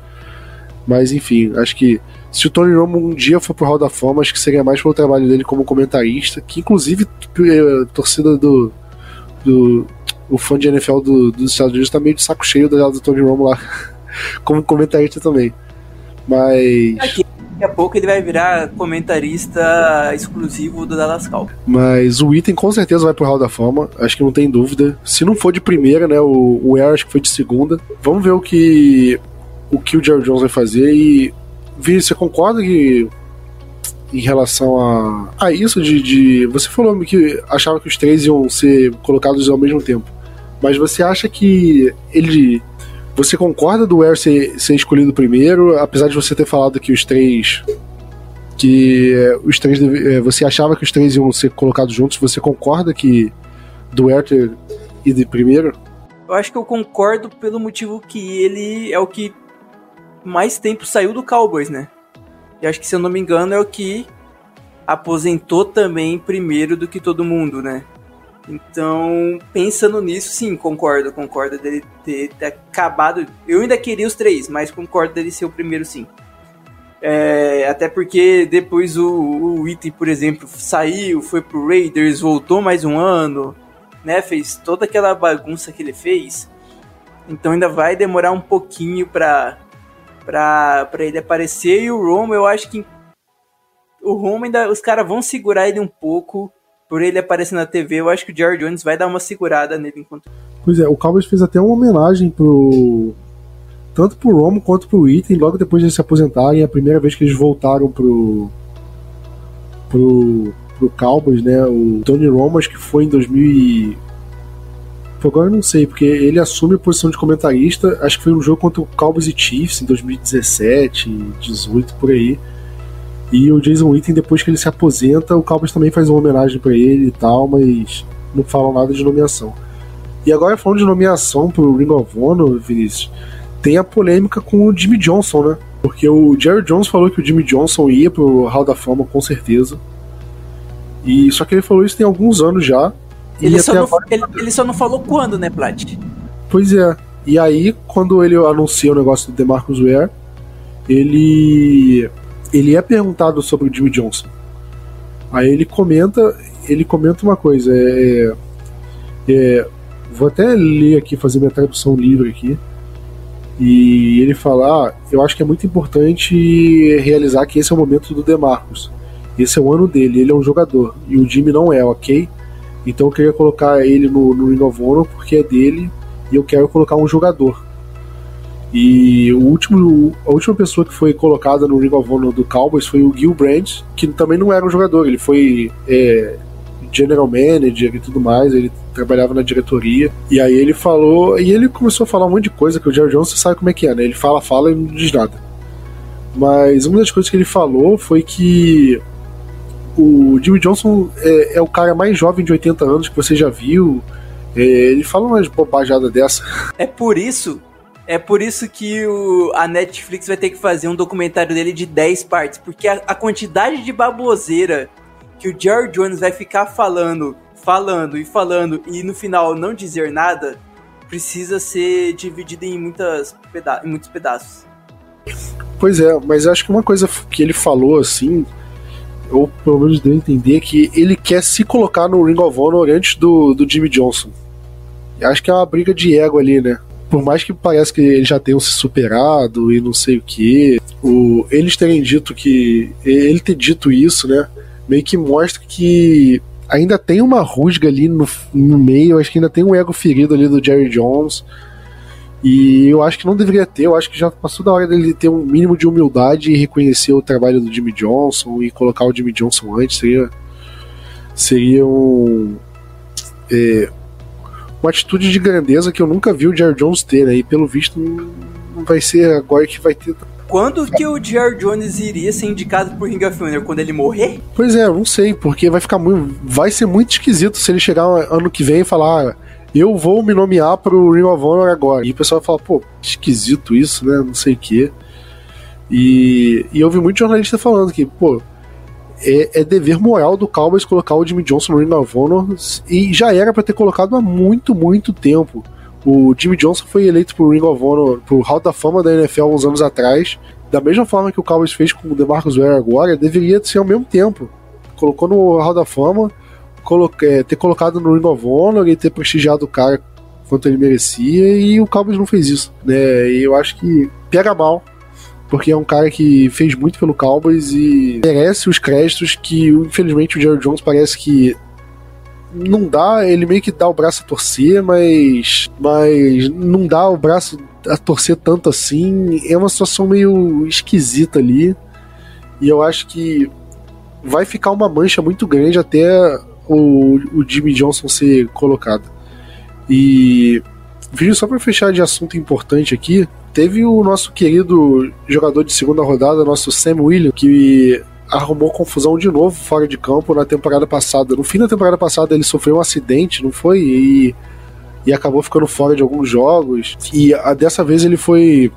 Mas enfim, acho que se o Tony Romo um dia for pro Hall da Fama, acho que seria mais pelo trabalho dele como comentarista, que inclusive a é, torcida do, do, o fã de NFL do, dos Estados Unidos tá meio de saco cheio do, do Tony Romo lá, como comentarista também. Mas. Daqui, daqui a pouco ele vai virar comentarista exclusivo do Dallas Cowboys. Mas o Item com certeza vai pro Hall da Fama, acho que não tem dúvida. Se não for de primeira, né? O, o Air acho que foi de segunda. Vamos ver o que o que o Jerry Jones vai fazer e. Vi, você concorda que em relação a, a isso de, de, Você falou que achava que os três iam ser colocados ao mesmo tempo. Mas você acha que ele. Você concorda do Ware ser, ser escolhido primeiro, apesar de você ter falado que os três. Que os três. É, você achava que os três iam ser colocados juntos, você concorda que do Ware ter ido primeiro? Eu acho que eu concordo pelo motivo que ele é o que mais tempo saiu do Cowboys, né? E acho que, se eu não me engano, é o que aposentou também primeiro do que todo mundo, né? Então, pensando nisso, sim, concordo. Concordo dele ter, ter acabado. Eu ainda queria os três, mas concordo dele ser o primeiro, sim. É, até porque depois o, o Item, por exemplo, saiu, foi pro Raiders, voltou mais um ano. né, fez toda aquela bagunça que ele fez. Então ainda vai demorar um pouquinho pra, pra, pra ele aparecer. E o Romo, eu acho que o Romo ainda. Os caras vão segurar ele um pouco por ele aparecer na TV. Eu acho que o Jerry Jones vai dar uma segurada nele enquanto. Pois é, o Cowboys fez até uma homenagem pro. Tanto pro Romo quanto pro Ethan, logo depois de eles se aposentarem, a primeira vez que eles voltaram pro. pro. pro Cowboys, né? O Tony Romo, acho que foi em 2000 agora eu não sei, porque ele assume a posição de comentarista, acho que foi um jogo contra o Cowboys e Chiefs em 2017, 18 por aí. E o Jason Witten, depois que ele se aposenta, o Cowboys também faz uma homenagem para ele e tal, mas não falam nada de nomeação. E agora falando de nomeação pro Ring of Honor, Vinícius, tem a polêmica com o Jimmy Johnson, né? Porque o Jerry Jones falou que o Jimmy Johnson ia pro Hall da Fama com certeza. E só que ele falou isso tem alguns anos já. Ele só, não, ele, ele só, não, falou quando, né, Plat? Pois é. E aí, quando ele anuncia o negócio do DeMarcus Ware, ele ele é perguntado sobre o Jimmy Johnson. Aí ele comenta, ele comenta uma coisa, é, é, vou até ler aqui, fazer minha tradução livre aqui. E ele fala: ah, Eu acho que é muito importante realizar que esse é o momento do DeMarcus. Esse é o ano dele, ele é um jogador. E o Jimmy não é, ok? Então eu queria colocar ele no, no Ring of Honor porque é dele e eu quero colocar um jogador. E o último, a última pessoa que foi colocada no Ring of Honor do Cowboys foi o Gil Brandt, que também não era um jogador, ele foi é, general manager e tudo mais, ele trabalhava na diretoria. E aí ele falou, e ele começou a falar um monte de coisa, que o Jerry Jones sabe como é que é, né? Ele fala, fala e não diz nada. Mas uma das coisas que ele falou foi que o Jimmy Johnson é, é, o cara mais jovem de 80 anos que você já viu. É, ele fala umas bobajadas dessa. É por isso. É por isso que o, a Netflix vai ter que fazer um documentário dele de 10 partes. Porque a, a quantidade de baboseira que o Jerry Jones vai ficar falando, falando e falando, e no final não dizer nada, precisa ser dividido em, muitas em muitos pedaços. Pois é, mas acho que uma coisa que ele falou assim ou pelo menos deu a entender que ele quer se colocar no Ring of Honor antes do, do Jimmy Johnson. Acho que é uma briga de ego ali, né? Por mais que pareça que eles já tenham se superado e não sei o que, o, eles terem dito que. Ele ter dito isso, né? Meio que mostra que ainda tem uma rusga ali no, no meio, acho que ainda tem um ego ferido ali do Jerry Jones. E eu acho que não deveria ter, eu acho que já passou da hora dele ter um mínimo de humildade e reconhecer o trabalho do Jimmy Johnson e colocar o Jimmy Johnson antes. Seria, seria um, é, uma atitude de grandeza que eu nunca vi o Jerry Jones ter, né? E pelo visto não vai ser agora que vai ter. Quando que o Jerry Jones iria ser indicado por Ring of Honor? Quando ele morrer? Pois é, não sei, porque vai ficar muito. Vai ser muito esquisito se ele chegar ano que vem e falar. Eu vou me nomear pro Ring of Honor agora. E o pessoal fala, pô, esquisito isso, né? Não sei o quê. E, e eu vi muito jornalista falando que, pô, é, é, dever moral do Cowboys colocar o Jimmy Johnson no Ring of Honor e já era para ter colocado há muito, muito tempo. O Jimmy Johnson foi eleito pro Ring of Honor, pro Hall da Fama da NFL uns anos atrás. Da mesma forma que o Cowboys fez com o DeMarcus Ware agora, deveria ser ao mesmo tempo. Colocou no Hall da Fama, é, ter colocado no Ring of Honor e ter prestigiado o cara quanto ele merecia, e o Cowboys não fez isso, né? E eu acho que pega mal, porque é um cara que fez muito pelo Cowboys e merece os créditos que, infelizmente, o Jerry Jones parece que não dá, ele meio que dá o braço a torcer, mas, mas não dá o braço a torcer tanto assim. É uma situação meio esquisita ali. E eu acho que vai ficar uma mancha muito grande até o, o Jimmy Johnson ser colocado. E vídeo só para fechar de assunto importante aqui, teve o nosso querido jogador de segunda rodada, nosso Sam Williams, que arrumou confusão de novo fora de campo na temporada passada. No fim da temporada passada ele sofreu um acidente, não foi? E, e acabou ficando fora de alguns jogos. E a, dessa vez ele foi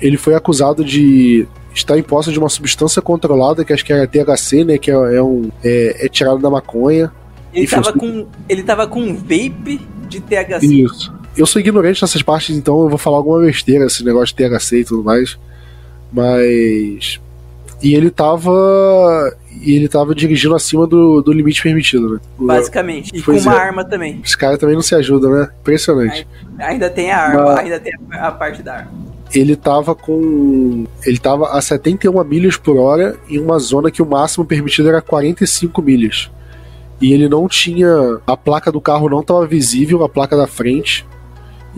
ele foi acusado de está em posse de uma substância controlada, que acho que é THC, né? Que é, é um. É, é, tirado da maconha. Ele estava com. Ele tava com um vape de THC. Isso. Eu sou ignorante nessas partes, então eu vou falar alguma besteira, esse negócio de THC e tudo mais. Mas. E ele tava. E ele tava dirigindo acima do, do limite permitido, né? Basicamente. E pois com uma é. arma também. Os caras também não se ajudam, né? Impressionante. Ainda tem a arma, Mas... ainda tem a parte da arma. Ele tava com. Ele tava a 71 milhas por hora em uma zona que o máximo permitido era 45 milhas. E ele não tinha. A placa do carro não estava visível, a placa da frente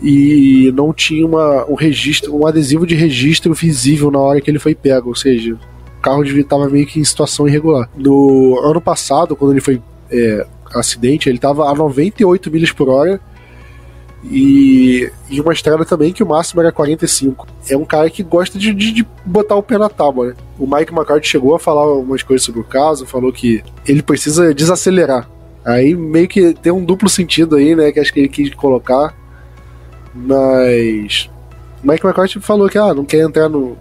e não tinha uma, um registro, um adesivo de registro visível na hora que ele foi pego, ou seja, o carro estava meio que em situação irregular. No ano passado, quando ele foi é, acidente, ele estava a 98 milhas por hora e, e uma estrada também que o máximo era 45. É um cara que gosta de, de, de, botar o pé na tábua, né? O Mike McCarthy chegou a falar umas coisas sobre o caso, falou que ele precisa desacelerar. Aí meio que tem um duplo sentido aí, né? Que acho que ele quis colocar mas Mike McCarthy falou que ah, não quer entrar no,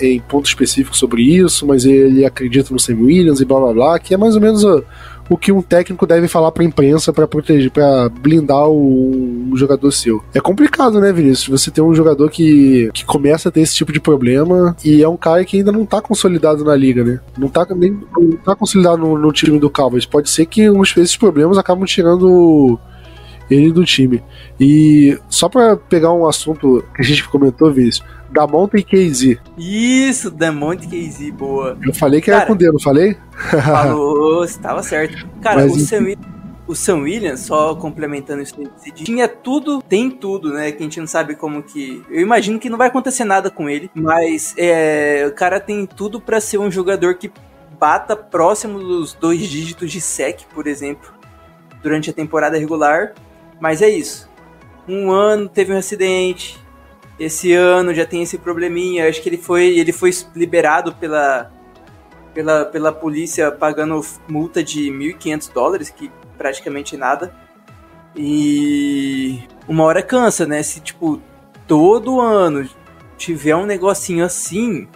em ponto específico sobre isso, mas ele acredita no Sam Williams e blá blá blá, que é mais ou menos o, o que um técnico deve falar para a imprensa para proteger, para blindar o, o, jogador seu. É complicado, né, Vinícius? Você tem um jogador que, que começa a ter esse tipo de problema e é um cara que ainda não tá consolidado na liga, né? Não tá, nem, não tá consolidado no, no time do Cowboys. Pode ser que uns desses problemas acabam tirando ele do time. E só para pegar um assunto que a gente comentou, Vinícius, da Monte KZ. Isso, da Monte KZ, boa. Eu falei que Cara, era com D, não falei? Falou, estava certo. Cara, Mas, o, Sam, o Sam Williams, só complementando isso, tinha tudo, tem tudo, né? Que a gente não sabe como que. Eu imagino que não vai acontecer nada com ele, mas é, o cara tem tudo para ser um jogador que bata próximo dos dois dígitos de sec, por exemplo, durante a temporada regular mas é isso. Um ano teve um acidente. Esse ano já tem esse probleminha. Acho que ele foi, ele foi liberado pela, pela, pela polícia pagando multa de 1.500 dólares, que praticamente nada. E uma hora cansa, né? Se tipo todo ano tiver um negocinho assim,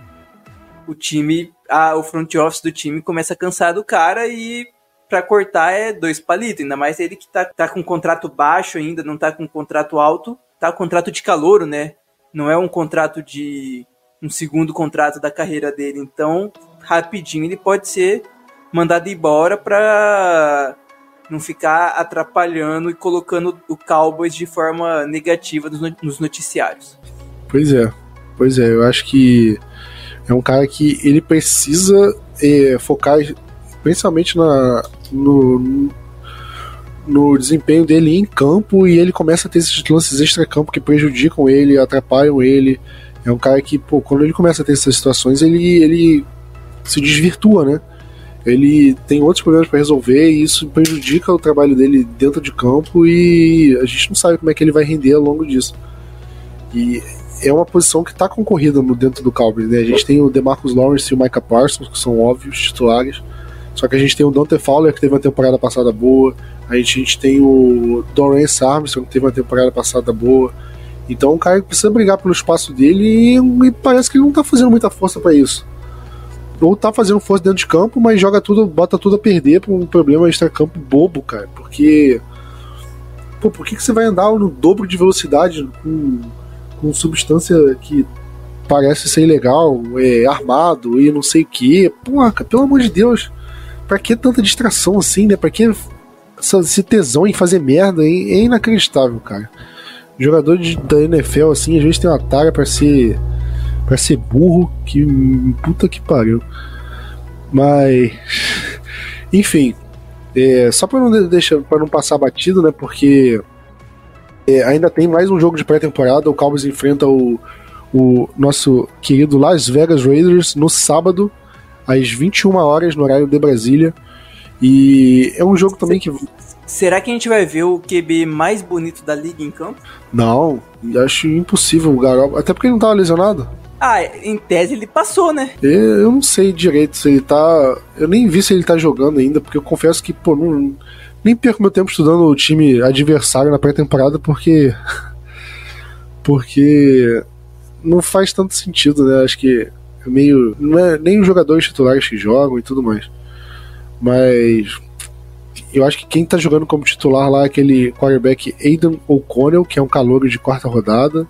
o time, a, o front office do time começa a cansar do cara e para cortar é dois palitos, ainda mais ele que tá, tá com contrato baixo ainda, não tá com contrato alto, tá com contrato de calouro, né? Não é um contrato de um segundo contrato da carreira dele, então rapidinho ele pode ser mandado embora para não ficar atrapalhando e colocando o Cowboys de forma negativa nos noticiários. Pois é, pois é, eu acho que é um cara que ele precisa é, focar principalmente na, no, no desempenho dele em campo e ele começa a ter esses lances extra-campo que prejudicam ele, atrapalham ele. É um cara que, pô, quando ele começa a ter essas situações, ele, ele se desvirtua, né? Ele tem outros problemas para resolver e isso prejudica o trabalho dele dentro de campo e a gente não sabe como é que ele vai render ao longo disso. E é uma posição que está concorrida dentro do Cowboys, né? A gente tem o DeMarcus Lawrence e o Micah Parsons, que são óbvios titulares. Só que a gente tem o Dante Fowler, que teve uma temporada passada boa. A gente, tem o Dorance Armstrong, que teve uma temporada passada boa. Então o cara precisa brigar pelo espaço dele e, e parece que ele não tá fazendo muita força para isso. Ou tá fazendo força dentro de campo, mas joga tudo, bota tudo a perder por um problema extra-campo bobo, cara. Porque. Pô, por que, que você vai andar no dobro de velocidade com, com substância que parece ser ilegal, é armado e não sei o que? Porra, pelo amor de Deus pra que tanta distração assim, né? Pra que esse tesão em fazer merda é inacreditável, cara. Jogador de, da NFL, assim, às vezes tem uma tara pra ser. para ser burro, que puta que pariu. Mas. Enfim. É, só pra não deixar para não passar batido, né? Porque é, ainda tem mais um jogo de pré-temporada. O Cowboys enfrenta o, o nosso querido Las Vegas Raiders no sábado às 21 horas no horário de Brasília. E é um jogo também que. Será que a gente vai ver o QB mais bonito da liga em campo? Não, acho impossível o Garoppolo. Até porque ele não tava lesionado. Ah, em tese ele passou, né? Eu não sei direito se ele tá. Eu nem vi se ele tá jogando ainda, porque eu confesso que, pô, não... nem perco meu tempo estudando o time adversário na pré-temporada, porque. porque. não faz tanto sentido, né? Acho que meio. Não é nem os jogadores titulares que jogam e tudo mais. Mas. Eu acho que quem tá jogando como titular lá é aquele quarterback Aidan O'Connell, que é um calouro de quarta rodada.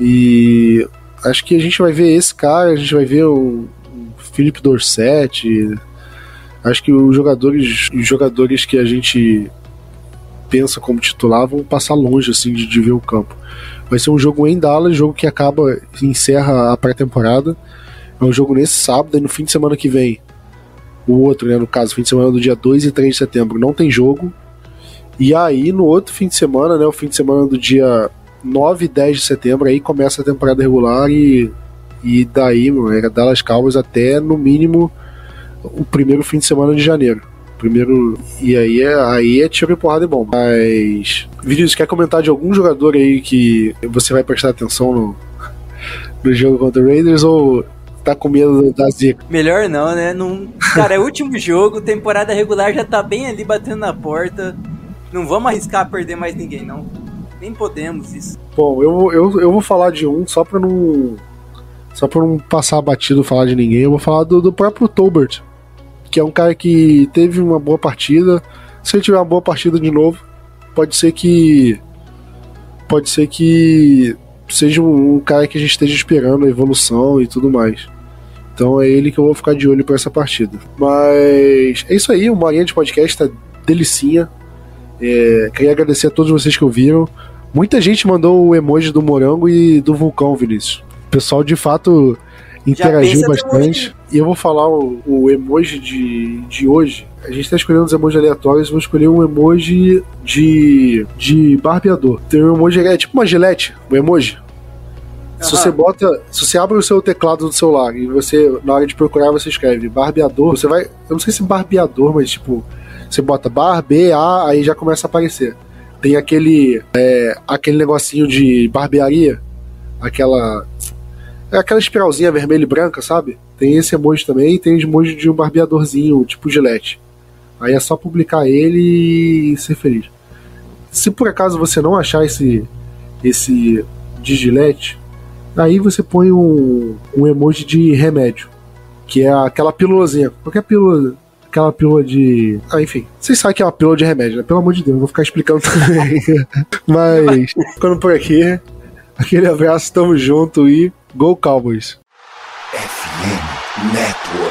E acho que a gente vai ver esse cara, a gente vai ver um, Felipe Dorset. Acho que os jogadores, os jogadores que a gente pensa como titular vão passar longe assim de, de ver o campo. Vai ser um jogo em Dallas, jogo que acaba encerra a pré-temporada. É um jogo nesse sábado e no fim de semana que vem. O outro, né, no caso, fim de semana do dia 2 e 3 de setembro, não tem jogo. E aí, no outro fim de semana, né, o fim de semana do dia 9 e 10 de setembro, aí começa a temporada regular e, e daí, mano, era Dallas Cowboys até, no mínimo, o primeiro fim de semana de janeiro. Primeiro. E aí é, aí é tiro e porrada e bom. Mas. Vinícius, quer comentar de algum jogador aí que você vai prestar atenção no, no jogo contra o Raiders ou tá com medo da zica? Melhor não, né? Não... Cara, é o último jogo, temporada regular já tá bem ali batendo na porta. Não vamos arriscar perder mais ninguém, não. Nem podemos isso. Bom, eu, eu, eu vou falar de um só pra não. Só pra não passar batido falar de ninguém, eu vou falar do, do próprio Tolbert que é um cara que teve uma boa partida. Se ele tiver uma boa partida de novo, pode ser que pode ser que seja um, cara que a gente esteja esperando a evolução e tudo mais. Então é ele que eu vou ficar de olho para essa partida. Mas é isso aí, uma horinha de podcast tá delicinha. É, queria agradecer a todos vocês que ouviram. Muita gente mandou o emoji do morango e do vulcão, Vinícius. O pessoal de fato interagiu bastante. E eu vou falar o, o, emoji de, de hoje. A gente tá escolhendo os emojis aleatórios, vou escolher um emoji de, de barbeador. Tem um emoji, é tipo uma gilete, um emoji. Se você bota. Se você abre o seu teclado do celular e você, na hora de procurar, você escreve barbeador, você vai. Eu não sei se barbeador, mas tipo. Você bota bar, B, A, aí já começa a aparecer. Tem aquele. É, aquele negocinho de barbearia. Aquela. É aquela espiralzinha vermelha e branca, sabe? Tem esse emoji também e tem o emoji de um barbeadorzinho, tipo gilete. Aí é só publicar ele e ser feliz. Se por acaso você não achar esse esse de gilete, aí você põe um, um emoji de remédio, que é aquela pílulazinha. Qualquer pílula, aquela pílula de. Ah, enfim. Vocês sabem que é uma pílula de remédio, né? Pelo amor de Deus, não vou ficar explicando também. Mas, ficando por aqui, aquele abraço, tamo junto e Go Cowboys! FM Network.